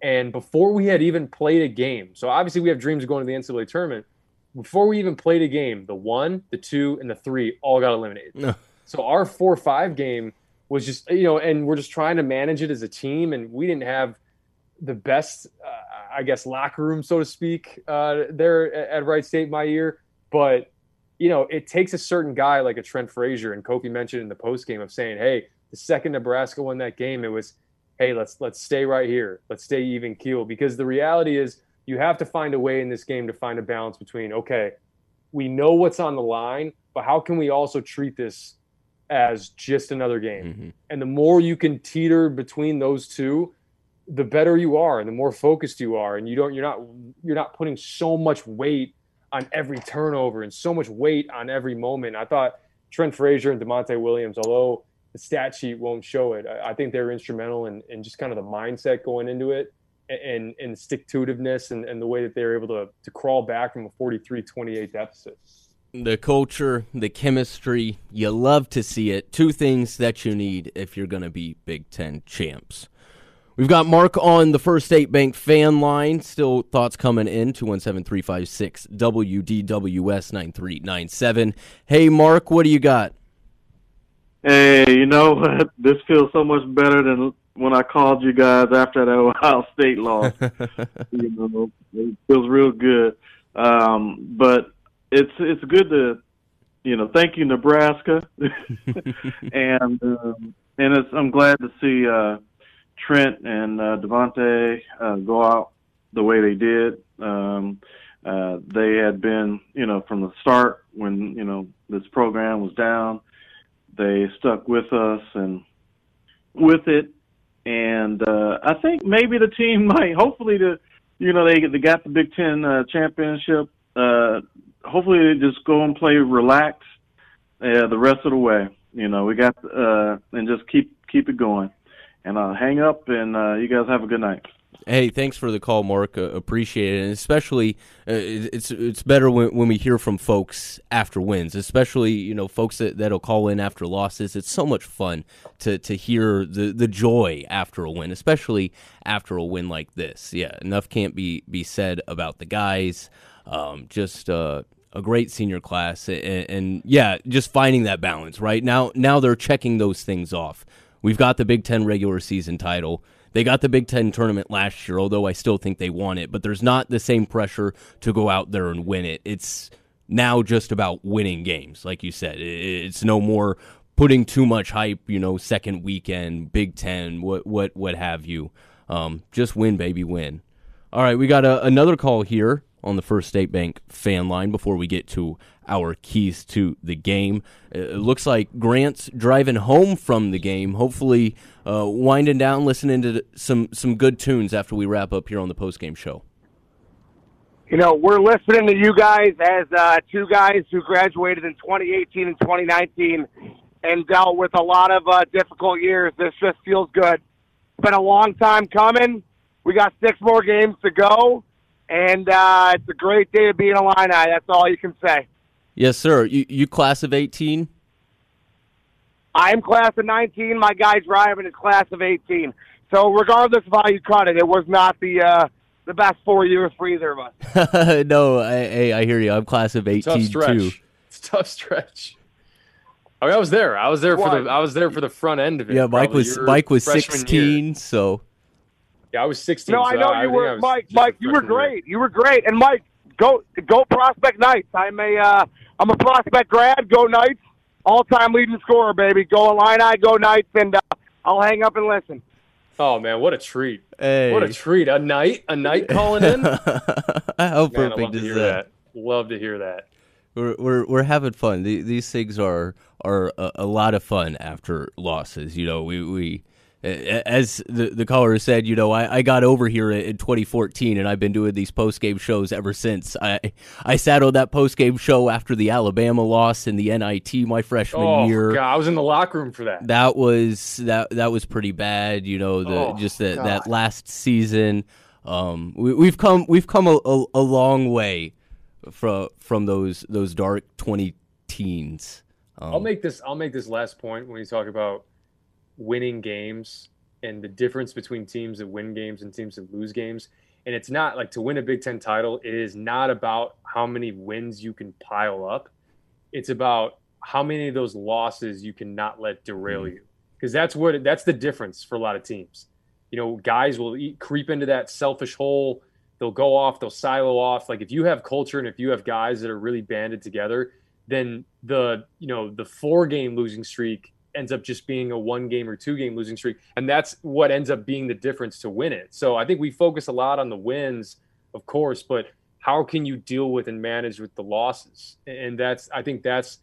[SPEAKER 3] and before we had even played a game, so obviously we have dreams of going to the NCAA tournament before we even played a game, the one, the two, and the three all got eliminated.
[SPEAKER 2] No.
[SPEAKER 3] So our four five game was just you know, and we're just trying to manage it as a team, and we didn't have the best, uh, I guess, locker room, so to speak, uh, there at, at Wright State my year. But you know, it takes a certain guy like a Trent Frazier, and Kofi mentioned in the post game of saying, "Hey, the second Nebraska won that game, it was, hey, let's let's stay right here, let's stay even keel," because the reality is you have to find a way in this game to find a balance between okay we know what's on the line but how can we also treat this as just another game?
[SPEAKER 2] Mm-hmm.
[SPEAKER 3] and the more you can teeter between those two the better you are and the more focused you are. And you don't you're not you're not putting so much weight on every turnover and so much weight on every moment. I thought trent frazier and Da'Monte williams although the stat sheet won't show it i, I think they're instrumental in, in just kind of the mindset going into it and and stick to and, and the way that they're able to to crawl back from a 43-28 deficit.
[SPEAKER 2] The culture, the chemistry, you love to see it. Two things that you need if you're going to be Big Ten champs. We've got Mark on the First State Bank fan line. Still thoughts coming in 217 356 WDWS 9397. Hey, Mark, what do you got?
[SPEAKER 29] Hey, you know what? This feels so much better than when I called you guys after that Ohio State loss. you know, it feels real good. Um, but it's it's good to, you know, thank you Nebraska, and um, and it's, I'm glad to see uh, Trent and uh, Devontae uh, go out the way they did. Um, uh, they had been, you know, from the start when you know this program was down they stuck with us and with it. And uh i think maybe the team might hopefully the you know they they got the big ten uh, championship uh hopefully they just go and play relax uh, the rest of the way. You know we got uh and just keep keep it going. And uh hang up and uh you guys have a good night
[SPEAKER 2] Hey, thanks for the call, Mark. Uh, appreciate it, and especially uh, it's it's better when, when we hear from folks after wins, especially you know folks that that'll call in after losses. It's so much fun to to hear the the joy after a win, especially after a win like this. Yeah, enough can't be be said about the guys. Um, just uh, a great senior class, and, and yeah, just finding that balance. Right now, now they're checking those things off. We've got the Big Ten regular season title. They got the Big Ten tournament last year, although I still think they won it. But there's not the same pressure to go out there and win it. It's now just about winning games, like you said. It's no more putting too much hype. You know, second weekend, Big Ten, what what what have you. Um, just win, baby, win. All right, we got a, another call here on the First State Bank fan line before we get to our keys to the game. It looks like Grant's driving home from the game, hopefully uh, winding down, listening to some some good tunes after we wrap up here on the post game show.
[SPEAKER 30] You know, we're listening to you guys as uh, two guys who graduated in 2018 and 2019 and dealt with a lot of uh, difficult years. This just feels good. It's been a long time coming. We got six more games to go, and uh, it's a great day to be in Illini. That's all you can say.
[SPEAKER 2] Yes, sir. You, you class of 18?
[SPEAKER 30] I'm class of 19. My guy driving is class of 18. So regardless of how you cut it, it was not the uh, the best four years for either of us.
[SPEAKER 2] no, I, I, I hear you. I'm class of 18
[SPEAKER 3] Tough stretch.
[SPEAKER 2] too.
[SPEAKER 3] It's a tough stretch. I mean, I was there. I was there for the. I was there for the front end of it.
[SPEAKER 2] Yeah, Mike was
[SPEAKER 3] your
[SPEAKER 2] Mike was 16,
[SPEAKER 3] year.
[SPEAKER 2] so
[SPEAKER 3] Yeah, I was 16.
[SPEAKER 30] No, I know
[SPEAKER 3] I
[SPEAKER 30] you
[SPEAKER 3] think
[SPEAKER 30] were, Mike. Mike, you were
[SPEAKER 3] freshman year.
[SPEAKER 30] great. You were great. And Mike, go go Prospect Knights. I'm a uh, I'm a Prospect grad. Go Knights. All time leading scorer, baby. Go Illini. Go Knights. And uh, I'll hang up and listen.
[SPEAKER 3] Oh man, what a treat!
[SPEAKER 2] Hey.
[SPEAKER 3] What a treat! A night, a night calling in.
[SPEAKER 2] how
[SPEAKER 3] Man, I love
[SPEAKER 2] perfect
[SPEAKER 3] to
[SPEAKER 2] is
[SPEAKER 3] hear
[SPEAKER 2] that?
[SPEAKER 3] Love to hear that.
[SPEAKER 2] We're, we're we're having fun. The- These things are are a, a lot of fun after losses. You know, we we as the the caller said, you know, I, I got over here in 2014, and I've been doing these post game shows ever since. I I sat on that post game show after the Alabama loss in the NIT my freshman
[SPEAKER 3] oh,
[SPEAKER 2] year.
[SPEAKER 3] God, I was in the locker room for that.
[SPEAKER 2] That was that that was pretty bad. You know, the
[SPEAKER 3] Oh,
[SPEAKER 2] just that that last season. Um, we, we've come we've come a, a, a long way from from those those dark 20 teens. Um,
[SPEAKER 3] I'll make this. I'll make this last point when you talk about winning games and the difference between teams that win games and teams that lose games. And it's not like to win a Big Ten title. It is not about how many wins you can pile up. It's about how many of those losses you cannot let derail mm-hmm. you, because that's what that's the difference for a lot of teams. You know, guys will eat, creep into that selfish hole. They'll go off. They'll silo off. Like if you have culture and if you have guys that are really banded together, then the you know the four game losing streak ends up just being a one game or two game losing streak. And that's what ends up being the difference to win it. So i think we focus a lot on the wins of course but how can you deal with and manage with the losses? And that's i think that's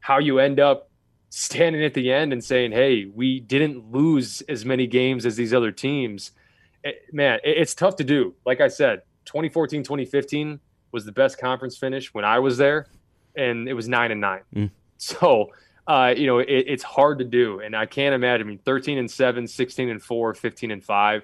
[SPEAKER 3] how you end up standing at the end and saying hey we didn't lose as many games as these other teams. Eh, man it's tough to do. Like i said 2014 2015 was the best conference finish when i was there and it was nine and nine.
[SPEAKER 2] Mm.
[SPEAKER 3] so uh, you know it, it's hard to do and i can't imagine i mean 13 and 7 16 and 4 15 and 5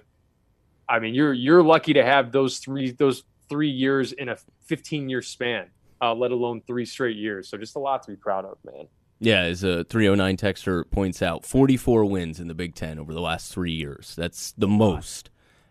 [SPEAKER 3] i mean you're you're lucky to have those three those three years in a 15 year span uh, let alone three straight years. So just a lot to be proud of man.
[SPEAKER 2] Yeah, as a 309 texter points out, 44 wins in the Big Ten over the last three years. That's the most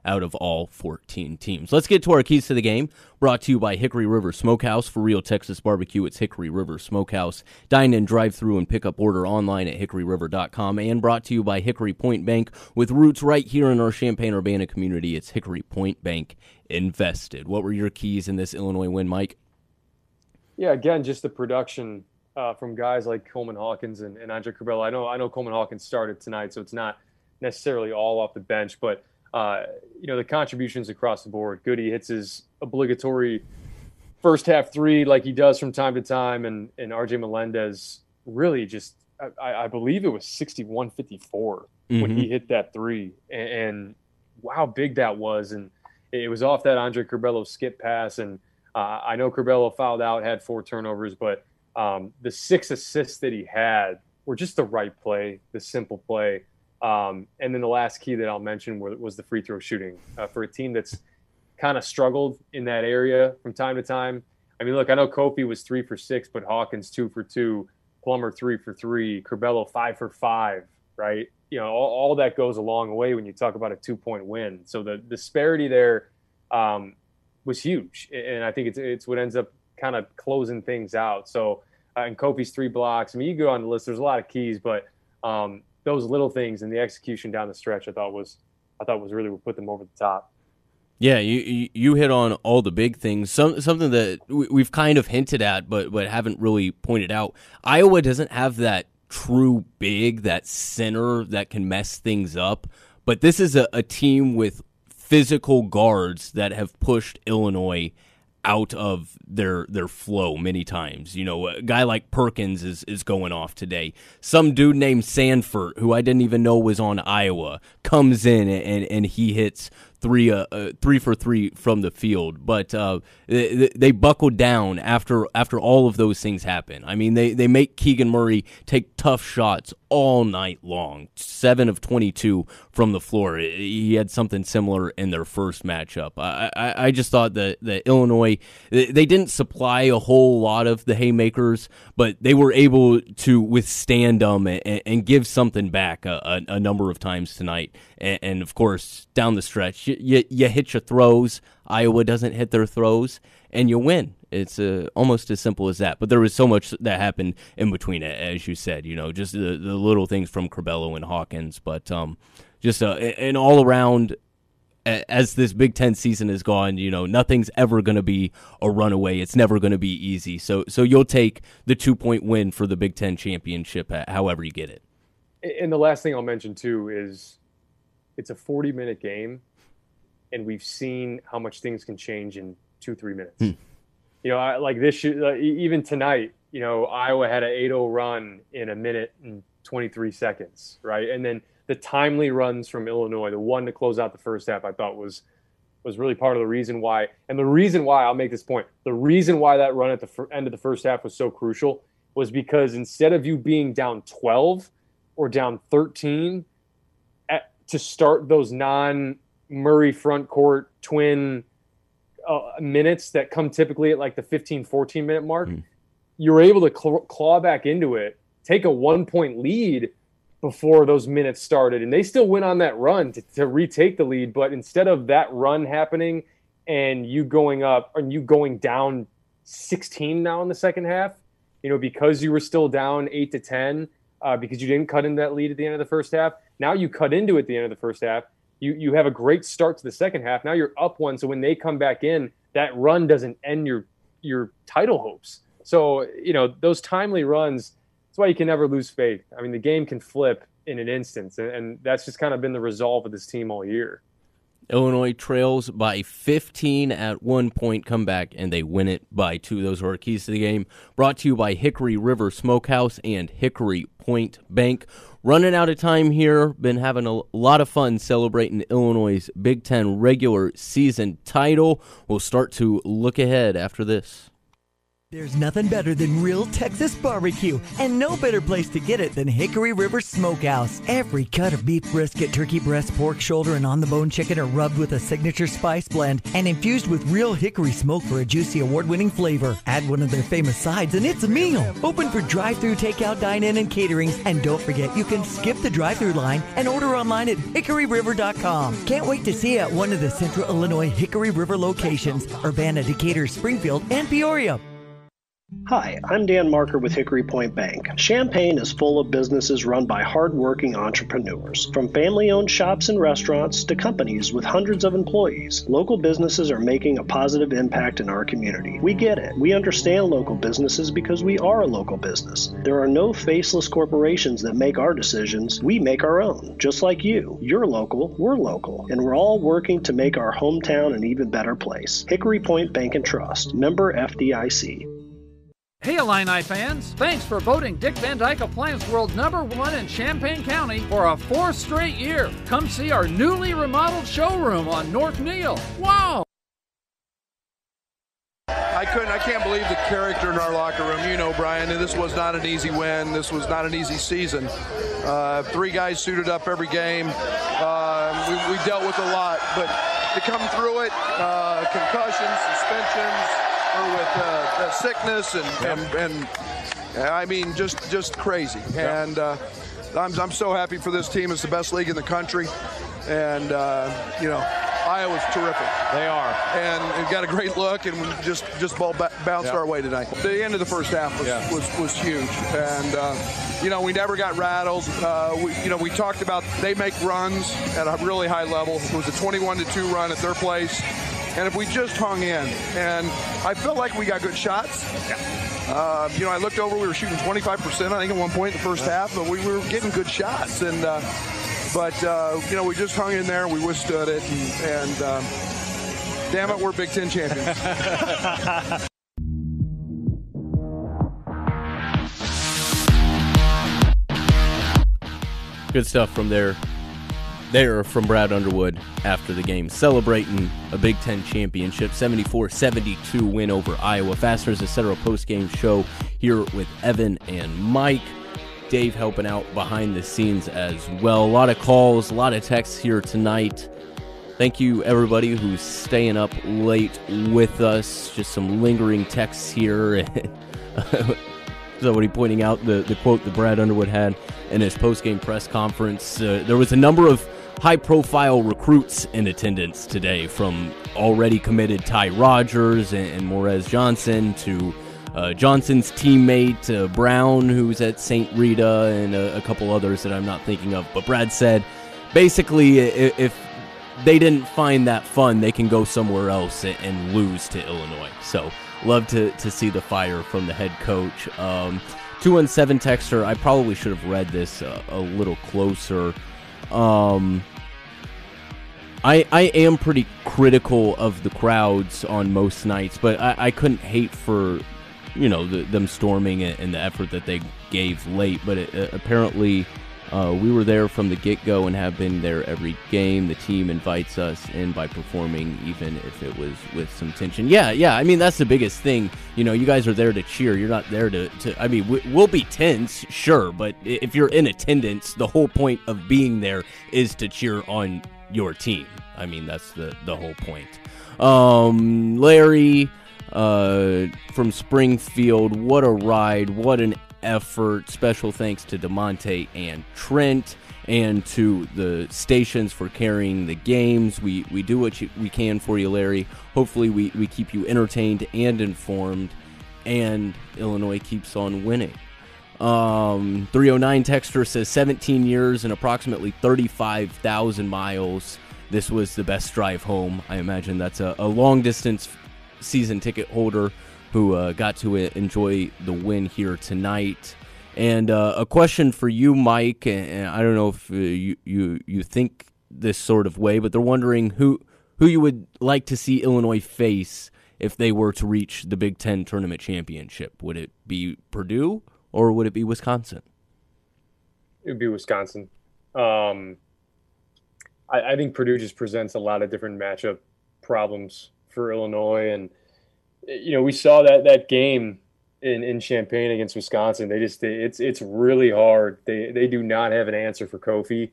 [SPEAKER 2] out of all 14 teams. Let's get to our keys to the game. Brought to you by Hickory River Smokehouse. For real Texas barbecue, it's Hickory River Smokehouse. Dine in, drive through, and pick up order online at hickoryriver.com. And brought to you by Hickory Point Bank. With roots right here in our Champaign Urbana community, it's Hickory Point Bank invested. What were your keys in this Illinois win, Mike?
[SPEAKER 3] Yeah, again, just the production uh, from guys like Coleman Hawkins and, and Andre Curbelo. I know I know Coleman Hawkins started tonight, so it's not necessarily all off the bench, but uh, you know the contributions across the board. Goody hits his obligatory first half three like he does from time to time, and and RJ Melendez really just I, I believe it was 61-54 when
[SPEAKER 2] Mhm.
[SPEAKER 3] he hit that three, and, and wow, how big that was, and it was off that Andre Curbelo skip pass, and uh, I know Curbelo fouled out, had four turnovers, but um, the six assists that he had were just the right play, the simple play. Um, and then the last key that I'll mention was, the free throw shooting uh, for a team that's kind of struggled in that area from time to time. I mean, look, I know Kofi was three for six, but Hawkins two for two, Plummer three for three, Curbelo five for five, right? You know, all, all that goes a long way when you talk about a two point win. So the disparity there um, was huge, and I think it's it's what ends up kind of closing things out. So, uh, and Kofi's three blocks. I mean, you go on the list. There's a lot of keys, but um, those little things and the execution down the stretch, I thought was I thought was really what put them over the top.
[SPEAKER 2] Yeah, you you- hit on all the big things. Some something that we- we've kind of hinted at, but but haven't really pointed out. Iowa doesn't have that true big, that center that can mess things up. But this is a, a team with physical guards that have pushed Illinois out of their their flow many times. You know, a guy like Perkins is is going off today. Some dude named Sandfort, who I didn't even know was on Iowa, comes in and and he hits three uh, uh three for three from the field. But uh, they, they buckled down after after all of those things happen. I mean, they they make Keegan Murray take tough shots all night long. Seven of twenty two from the floor. He had something similar in their first matchup. I I, I just thought that that Illinois they didn't supply a whole lot of the haymakers, but they were able to withstand them and, and give something back a, a, a number of times tonight. And, and of course, down the stretch, you, you, you hit your throws. Iowa doesn't hit their throws, and you win. It's uh, almost as simple as that. But there was so much that happened in between as you said. You know, just the, the little things from Curbelo and Hawkins, but um, just uh, an all around as this Big Ten season has gone, you know, nothing's ever going to be a runaway. It's never going to be easy. So, so you'll take the two point win for the Big Ten championship, uh, however you get it.
[SPEAKER 3] And the last thing I'll mention too is it's a 40 minute game, and we've seen how much things can change in two three minutes. Hmm. You know, I, like this, even tonight, you know, Iowa had an 8-0 run in a minute and 23 seconds, right? And then the timely runs from Illinois, the one to close out the first half, I thought was was really part of the reason why. And the reason why I'll make this point, the reason why that run at the fir- end of the first half was so crucial was because instead of you being down 12 or down 13 at, to start those non Murray front court twin uh, minutes that come typically at like the 15 14 minute mark, you're able to cl- claw back into it, take a one point lead before those minutes started. And they still went on that run to, to retake the lead. But instead of that run happening and you going up and you going down 16 now in the second half, you know, because you were still down eight to 10, uh, because you didn't cut in that lead at the end of the first half. Now you cut into it at the end of the first half. You, you have a great start to the second half. Now you're up one. So when they come back in, that run doesn't end your your title hopes. So, you know, those timely runs, that's why you can never lose faith. I mean, the game can flip in an instance, and, and that's just kind of been the resolve of this team all year.
[SPEAKER 2] Illinois trails by 15 at one point, come back, and they win it by two. Those are our keys to the game. Brought to you by Hickory River Smokehouse and Hickory Point Bank. Running out of time here. Been having a lot of fun celebrating Illinois' Big Ten regular season title. We'll start to look ahead after this.
[SPEAKER 31] There's nothing better than real Texas barbecue, and no better place to get it than Hickory River Smokehouse. Every cut of beef brisket, turkey breast, pork shoulder, and on the bone chicken are rubbed with a signature spice blend and infused with real hickory smoke for a juicy award winning flavor. Add one of their famous sides, and it's a meal. Open for drive through, takeout, dine in, and caterings. And don't forget, you can skip the drive through line and order online at hickoryriver.com. Can't wait to see you at one of the Central Illinois Hickory River locations Urbana, Decatur, Springfield, and Peoria.
[SPEAKER 32] Hi, I'm Dan Marker with Hickory Point Bank. Champaign is full of businesses run by hardworking entrepreneurs. From family owned shops and restaurants to companies with hundreds of employees, local businesses are making a positive impact in our community. We get it. We understand local businesses because we are a local business. There are no faceless corporations that make our decisions. We make our own. Just like you. You're local, we're local, and we're all working to make our hometown an even better place. Hickory Point Bank and Trust, member FDIC.
[SPEAKER 15] Hey Illini fans, thanks for voting Dick Van Dyke Appliance World number one in Champaign County for a fourth straight year. Come see our newly remodeled showroom on North Neil. Wow!
[SPEAKER 33] I couldn't. I can't believe the character in our locker room. You know, Brian, and this was not an easy win. This was not an easy season. Uh, three guys suited up every game. Uh, we, we dealt with a lot, but to come through it, uh, concussions, suspensions, with uh, sickness, and, and and I mean, just just crazy. And uh, I'm I'm so happy for this team. It's the best league in the country, and uh, you know. Iowa's terrific.
[SPEAKER 1] They are,
[SPEAKER 33] and it got a great look, and we just just ball ba- bounced
[SPEAKER 1] Yeah.
[SPEAKER 33] our way tonight. The end of the first half was
[SPEAKER 1] Yeah.
[SPEAKER 33] was, was huge, and uh, you know we never got rattled. Uh, we, you know we talked about they make runs at a really high level. It was a 21 to two run at their place, and if we just hung in, and I felt like we got good shots. Uh, you know, I looked over. We were shooting 25 percent, I think, at one point in the first half, but we were getting good shots, and. Uh, but uh, you know, we just hung in there. We withstood it, and, and um, damn it, we're Big Ten champions.
[SPEAKER 2] Good stuff from there. There from Brad Underwood after the game, celebrating a Big Ten championship, 74 72 win over Iowa. Fasteners, etc. post game show here with Evan and Mike. Dave helping out behind the scenes as well. A lot of calls, a lot of texts here tonight. Thank you, everybody who's staying up late with us. Just some lingering texts here. Somebody pointing out the, the quote that Brad Underwood had in his post-game press conference. Uh, there was a number of high-profile recruits in attendance today, from already committed Ty Rodgers and, and Morez Johnson to uh, Johnson's teammate uh, Brown, who's at St. Rita, and a, a couple others that I'm not thinking of. But Brad said, basically, i- if they didn't find that fun, they can go somewhere else and, and lose to Illinois. So love to, to see the fire from the head coach. Um, 217 texter, I probably should have read this a, a little closer. Um, I, I am pretty critical of the crowds on most nights, but I, I couldn't hate for you know the, them storming and, the effort that they gave late, but it, uh, apparently uh, we were there from the get go and have been there every game. The team invites us in by performing, even if it was with some tension. Yeah, yeah. I mean, that's the biggest thing. You know, you guys are there to cheer. You're not there to. to I mean, we, we'll be tense, sure, but if you're in attendance, the whole point of being there is to cheer on your team. I mean, that's the the whole point. Um, Larry uh, from Springfield, what a ride! What an effort. Special thanks to Da'Monte and Trent and to the stations for carrying the games. We we do what you, we can for you, Larry. Hopefully, we, we keep you entertained and informed, and Illinois keeps on winning. Um, 309 Texter says 17 years and approximately 35,000 miles. This was the best drive home. I imagine that's a, a long distance season ticket holder who uh, got to enjoy the win here tonight. And uh, a question for you, Mike. And I don't know if uh, you, you you think this sort of way, but they're wondering who who you would like to see Illinois face if they were to reach the Big Ten tournament championship. Would it be Purdue or would it be Wisconsin?
[SPEAKER 3] It would be Wisconsin. Um, I, I think Purdue just presents a lot of different matchup problems for Illinois and you know, we saw that that game in, in Champaign against Wisconsin. They just it's it's really hard. They they do not have an answer for Kofi.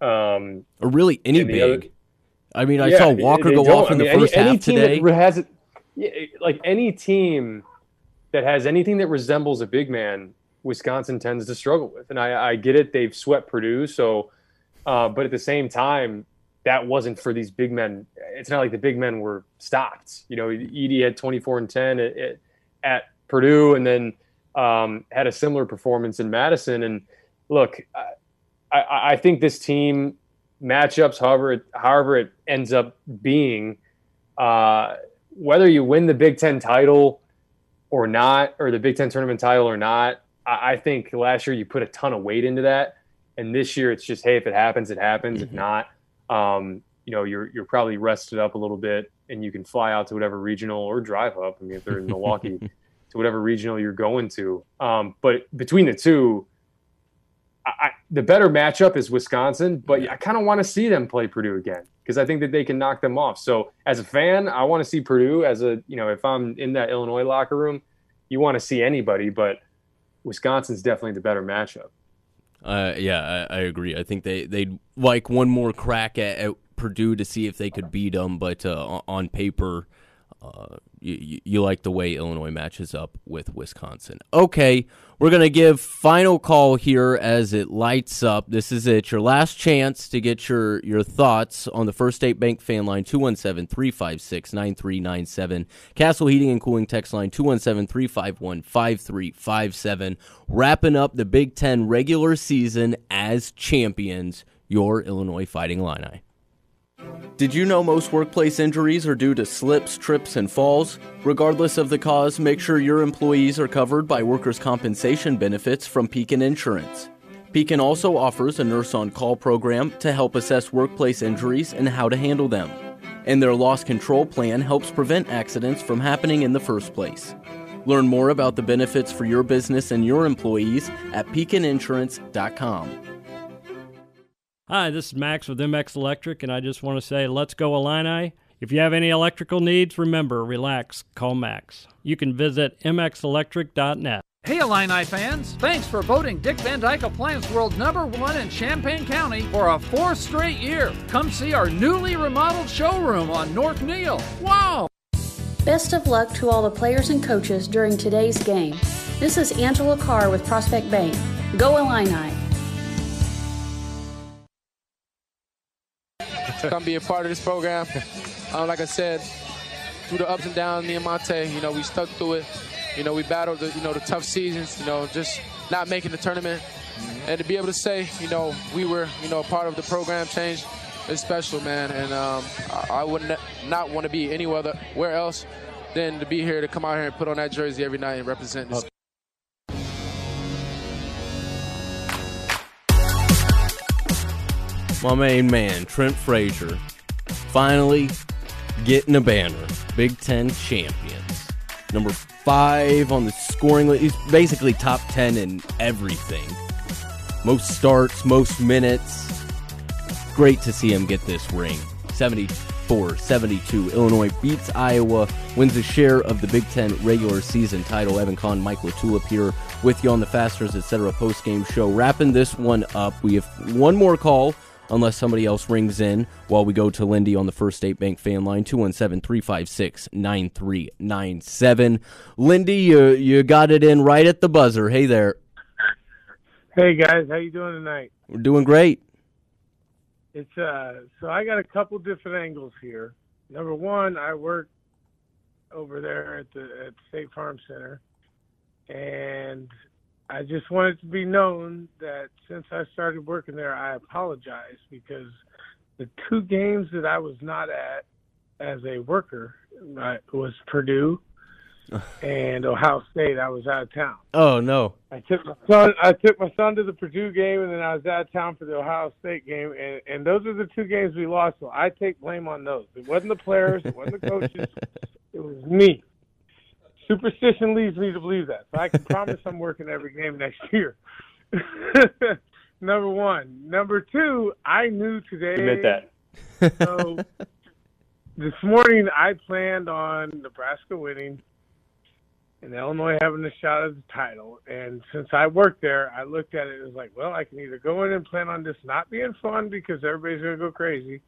[SPEAKER 3] Um,
[SPEAKER 2] or really any big. Other, I mean, I yeah, saw Walker go off in I mean, the first any, half any today.
[SPEAKER 3] That has it, like any team that has anything that resembles a big man, Wisconsin tends to struggle with. And I, I get it; they've swept Purdue, so. Uh, but at the same time, that wasn't for these big men. It's not like the big men were stopped. You know, Edey had 24 and 10 at, at Purdue, and then um, had a similar performance in Madison. And look, I, I, I think this team matchups, however, it, however it ends up being, uh, whether you win the Big Ten title or not, or the Big Ten tournament title or not, I, I think last year you put a ton of weight into that. And this year it's just, hey, if it happens, it happens. Mm-hmm. If not, um, you know, you're you're probably rested up a little bit, and you can fly out to whatever regional or drive up. I mean, if they're in Milwaukee, to whatever regional you're going to. Um, but between the two, I, the better matchup is Wisconsin, but I kind of want to see them play Purdue again because I think that they can knock them off. So as a fan, I want to see Purdue. As a you know, if I'm in that Illinois locker room, you want to see anybody, but Wisconsin's definitely the better matchup.
[SPEAKER 2] Uh, yeah, I, I, agree. I think they they'd like one more crack at, at Purdue to see if they could beat them, but uh, on paper, uh, you, you like the way Illinois matches up with Wisconsin. Okay, we're going to give final call here as it lights up. This is it. Your last chance to get your, your thoughts on the First State Bank fan line 217 356 9397. Castle Heating and Cooling text line 217 351 5357. Wrapping up the Big Ten regular season as champions, your Illinois Fighting Illini. Did you know most workplace injuries are due to slips, trips, and falls? Regardless of the cause, make sure your employees are covered by workers' compensation benefits from Pekin Insurance. Pekin also offers a nurse on call program to help assess workplace injuries and how to handle them. And their loss control plan helps prevent accidents from happening in the first place. Learn more about the benefits for your business and your employees at pekininsurance.com.
[SPEAKER 14] Hi, this is Max with MX Electric, and I just want to say, let's go Illini. If you have any electrical needs, remember, relax, call Max. You can visit mxelectric.net.
[SPEAKER 15] Hey Illini fans, thanks for voting Dick Van Dyke Appliance World number one in Champaign County for a fourth straight year. Come see our newly remodeled showroom on North Neil. Wow!
[SPEAKER 23] Best of luck to all the players and coaches during today's game. This is Angela Carr with Prospect Bank. Go Illini!
[SPEAKER 34] Come be a part of this program. Um, like I said, through the ups and downs, me and Monte, you know, we stuck through it. You know, we battled the, you know, the tough seasons, you know, just not making the tournament. Mm-hmm. And to be able to say, you know, we were, you know, a part of the program change is special, man. And um, I, I would not want to be anywhere other, where else than to be here, to come out here and put on that jersey every night and represent this.
[SPEAKER 2] My main man, Trent Frazier, finally getting a banner. Big Ten champions. Number five on the scoring list. He's basically top 10 in everything. Most starts, most minutes. Great to see him get this ring. 74 72. Illinois beats Iowa, wins a share of the Big Ten regular season title. Evan Kahn, Mike LaTulip here with you on the Fasteners, etc. post game show. Wrapping this one up, we have one more call unless somebody else rings in while we go to Lindy on the First State Bank fan line 217-356-9397. Lindy, you you got it in right at the buzzer. Hey there.
[SPEAKER 35] Hey guys, how you doing tonight?
[SPEAKER 2] We're doing great.
[SPEAKER 35] It's uh so I got a couple different angles here. Number one, I work over there at the at State Farm Center and I just wanted to be known that since I started working there, I apologize because the two games that I was not at as a worker uh, was Purdue and Ohio State. I was out of town.
[SPEAKER 2] Oh no.
[SPEAKER 35] I took my son. I took my son to the Purdue game, and then I was out of town for the Ohio State game, and and those are the two games we lost. So I take blame on those. It wasn't the players. It wasn't the coaches. It was me superstition leads me to believe that. So I can promise I'm working every game next year. Number one. Number two, I knew today.
[SPEAKER 3] Admit that.
[SPEAKER 35] so this morning I planned on Nebraska winning and Illinois having a shot at the title. And since I worked there, I looked at it and was like, well, I can either go in and plan on this not being fun because everybody's going to go crazy,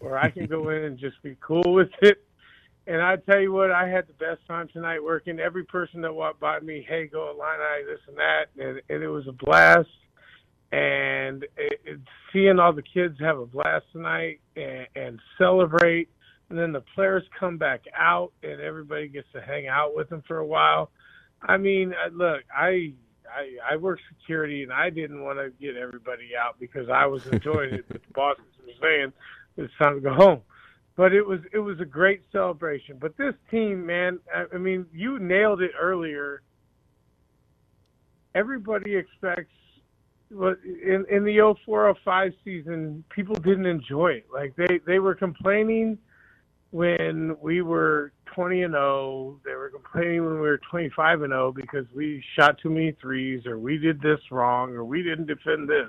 [SPEAKER 35] or I can go in and just be cool with it and I tell you what, I had the best time tonight working. Every person that walked by me, hey, go Illini, this and that, and, and it was a blast. And it, it, seeing all the kids have a blast tonight and, and celebrate, and then the players come back out, and everybody gets to hang out with them for a while. I mean, look, I I, I work security, and I didn't want to get everybody out because I was enjoying it, but the bosses were saying it's time to go home but it was it was a great celebration. But this team, man, I, mean, you nailed it earlier. Everybody expects in in the 0405 season, people didn't enjoy it. Like they they were complaining when we were 20 and 0. They were complaining when we were 25 and 0 because we shot too many threes or we did this wrong or we didn't defend this.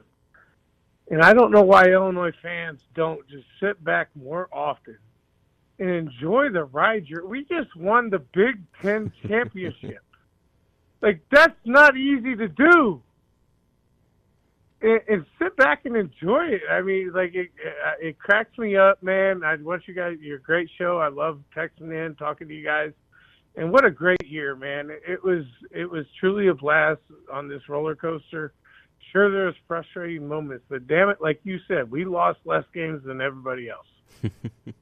[SPEAKER 35] And I don't know why Illinois fans don't just sit back more often and enjoy the ride. You're, we just won the Big Ten championship. like that's not easy to do. And, and, sit back and enjoy it. I mean, like it, it cracks me up, man. I want you guys. You're a great show. I love texting in, talking to you guys, and what a great year, man. It was it was truly a blast on this roller coaster sure there's frustrating moments, but damn it, like you said, we lost less games than everybody else.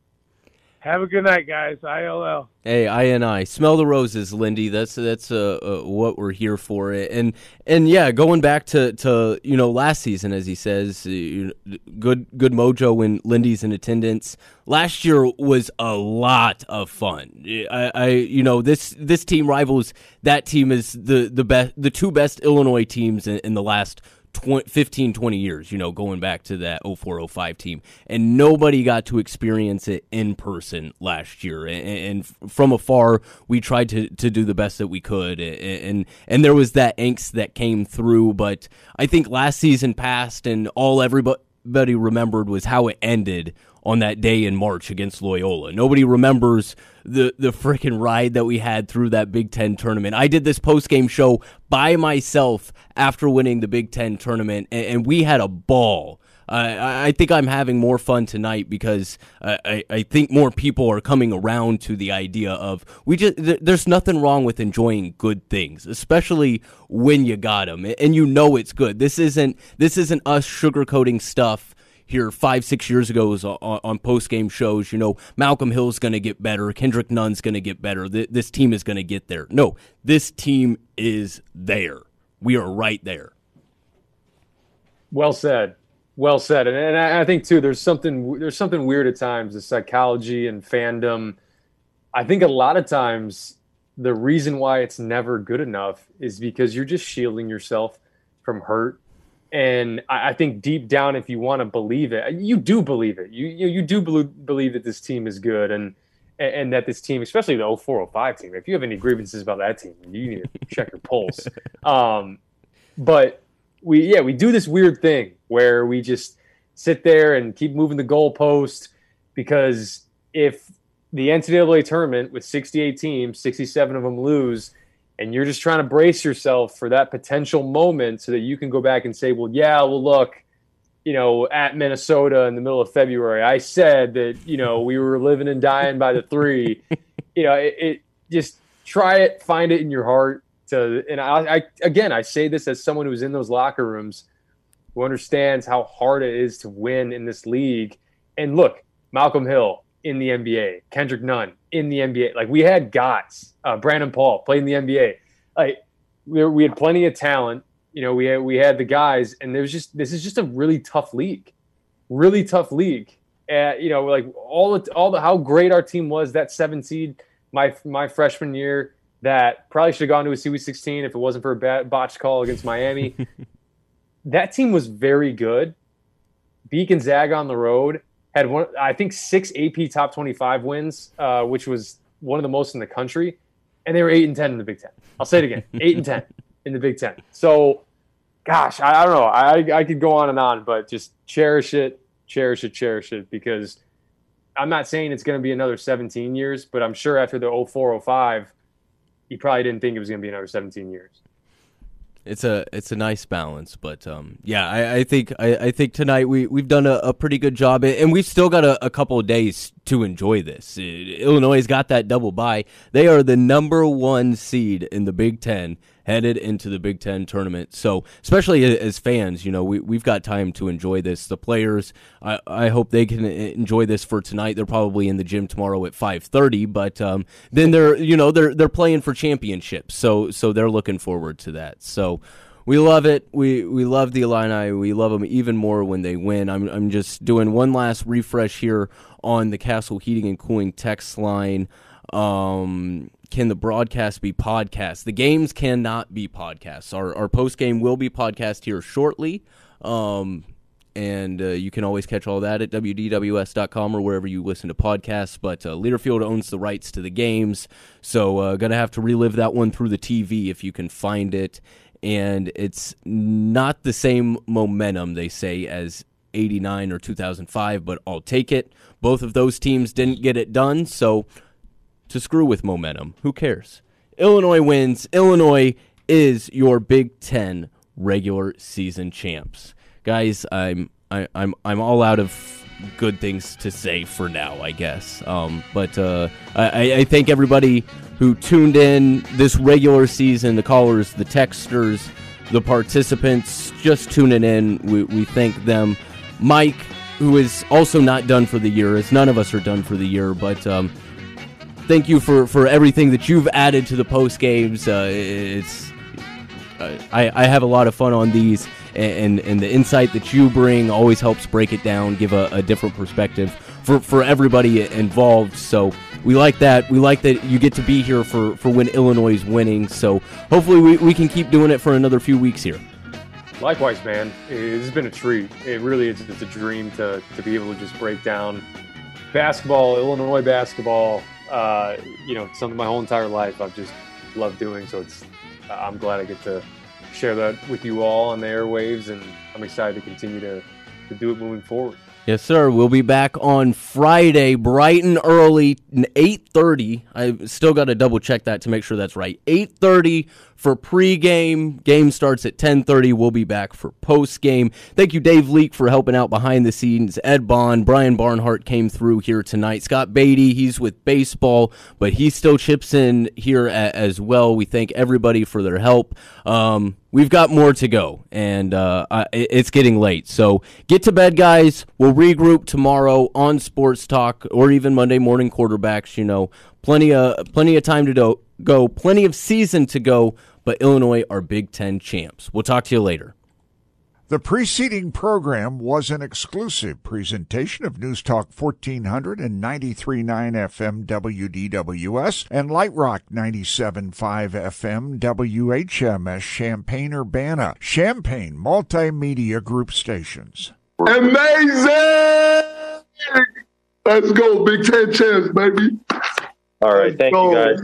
[SPEAKER 35] Have a good night, guys. ILL.
[SPEAKER 2] Hey, I and I smell the roses, Lindy. That's that's uh, uh, what we're here for. And and yeah, going back to, to you know last season, as he says, uh, good good mojo when Lindy's in attendance. Last year was a lot of fun. I, I you know this this team rivals that team is the the best the two best Illinois teams in, in the last 20, 15, 20 years, you know, going back to that 0405 team. And nobody got to experience it in person last year. And, and from afar, we tried to, to do the best that we could. And, and, and there was that angst that came through. But I think last season passed, and all everybody remembered was how it ended on that day in March against Loyola. Nobody remembers the the freaking ride that we had through that Big Ten tournament. I did this post game show by myself after winning the Big Ten tournament, and, and we had a ball. I think I'm having more fun tonight because I, I think more people are coming around to the idea of we just there's nothing wrong with enjoying good things, especially when you got them and you know it's good. This isn't this isn't us sugarcoating stuff here five, six years ago was on, on post game shows. You know, Malcolm Hill's going to get better. Kendrick Nunn's going to get better. This team is going to get there. No, this team is there. We are right there.
[SPEAKER 3] Well said. Well said. And, and I, I think too, there's something there's something weird at times. The psychology and fandom. I think a lot of times the reason why it's never good enough is because you're just shielding yourself from hurt and I, I, think deep down, if you want to believe it, you do believe it. You you, you do believe, believe that this team is good, and and, and that this team, especially the 0405 team, if you have any grievances about that team, you need to check your pulse. Um, but we, yeah, we do this weird thing where we just sit there and keep moving the goalpost because if the NCAA tournament with 68 teams, 67 of them lose, and you're just trying to brace yourself for that potential moment so that you can go back and say, well, yeah, well, look, you know, at Minnesota in the middle of February, I said that, you know, we were living and dying by the three. you know, it, it, just try it, find it in your heart to, and I, I, again, I say this as someone who's in those locker rooms who understands how hard it is to win in this league. And look, Malcolm Hill in the NBA, Kendrick Nunn in the NBA. Like we had guys, uh, Brandon Paul played in the NBA. Like we, we had plenty of talent. You know, we had, we had the guys, and there was just this is just a really tough league, really tough league. And you know, like all the all the how great our team was that seven seed my my freshman year that probably should have gone to a Sweet 16 if it wasn't for a bad botched call against Miami. that team was very good. Beat Gonzaga on the road had one, I think, six AP top 25 wins, uh, which was one of the most in the country, and they were eight and 10 in the Big Ten. I'll say it again, eight and 10 in the Big Ten. So, gosh, I, I don't know. I, I could go on and on, but just cherish it, cherish it, cherish it, because I'm not saying it's going to be another 17 years, but I'm sure after the 04 05, you probably didn't think it was going to be another 17 years
[SPEAKER 2] it's a it's a nice balance. But um, yeah, I, I think I, I, think tonight we we've done a, a, pretty good job, and we've still got a, a couple of days to enjoy this. Illinois has got that double bye. They are the number one seed in the Big Ten headed into the Big Ten tournament. So, especially as fans, you know, we, we've got time to enjoy this. The players, I, I hope they can enjoy this for tonight. They're probably in the gym tomorrow at 5:30, but um, then they're, you know, they're they're playing for championships. So, so they're looking forward to that. So. We love it. We we love the Illini. We love them even more when they win. I'm I'm just doing one last refresh here on the Castle Heating and Cooling text line. Um, can the broadcast be podcast? The games cannot be podcasts. Our, our post game will be podcast here shortly. Um, and uh, you can always catch all that at wdws.com or wherever you listen to podcasts. But uh, Learfield owns the rights to the games, so uh, gonna have to relive that one through the TV if you can find it. And it's not the same momentum they say as 89 or 2005, but I'll take it. Both of those teams didn't get it done, so to screw with momentum. Who cares? Illinois wins. Illinois is your Big Ten regular season champs. Guys, I'm I, am i am I'm all out of good things to say for now, I guess. Um, but uh, I, I thank everybody who tuned in this regular season, the callers, the texters, the participants, just tuning in. We, we thank them. Mike, who is also not done for the year, as none of us are done for the year, but um, thank you for, for everything that you've added to the post games. Uh, it's I, I have a lot of fun on these, and, and the insight that you bring always helps break it down, give a, a different perspective for, for everybody involved. So we like that. We like that you get to be here for, for when Illinois is winning. So hopefully we, we can keep doing it for another few weeks here.
[SPEAKER 3] Likewise, man. It's been a treat. It really is. It's a dream to, to be able to just break down basketball, Illinois basketball, uh, you know, something my whole entire life I've just loved doing. So it's, I'm glad I get to share that with you all on the airwaves, and I'm excited to continue to, to do it moving forward.
[SPEAKER 2] Yes, sir. We'll be back on Friday, bright and early, 8.30. I still got to double check that to make sure that's right. 8.30 for pregame. Game starts at 10:30. We'll be back for postgame. Thank you, Dave Leake, for helping out behind the scenes. Ed Bond, Brian Barnhart came through here tonight. Scott Beatty, he's with baseball, but he still chips in here as well. We thank everybody for their help. Um, we've got more to go, and uh, it's getting late. So get to bed, guys. We'll regroup tomorrow on Sports Talk or even Monday morning quarterbacks. You know, plenty of plenty of time to do, go, plenty of season to go but Illinois are Big Ten champs. We'll talk to you later.
[SPEAKER 36] The preceding program was an exclusive presentation of News Talk 1400 and 93.9 FM WDWS and Light Rock 97.5 FM WHMS Champaign Urbana, Champaign Multimedia Group stations.
[SPEAKER 37] Amazing! Let's go, Big Ten champs, baby.
[SPEAKER 3] All right. Thank you, guys.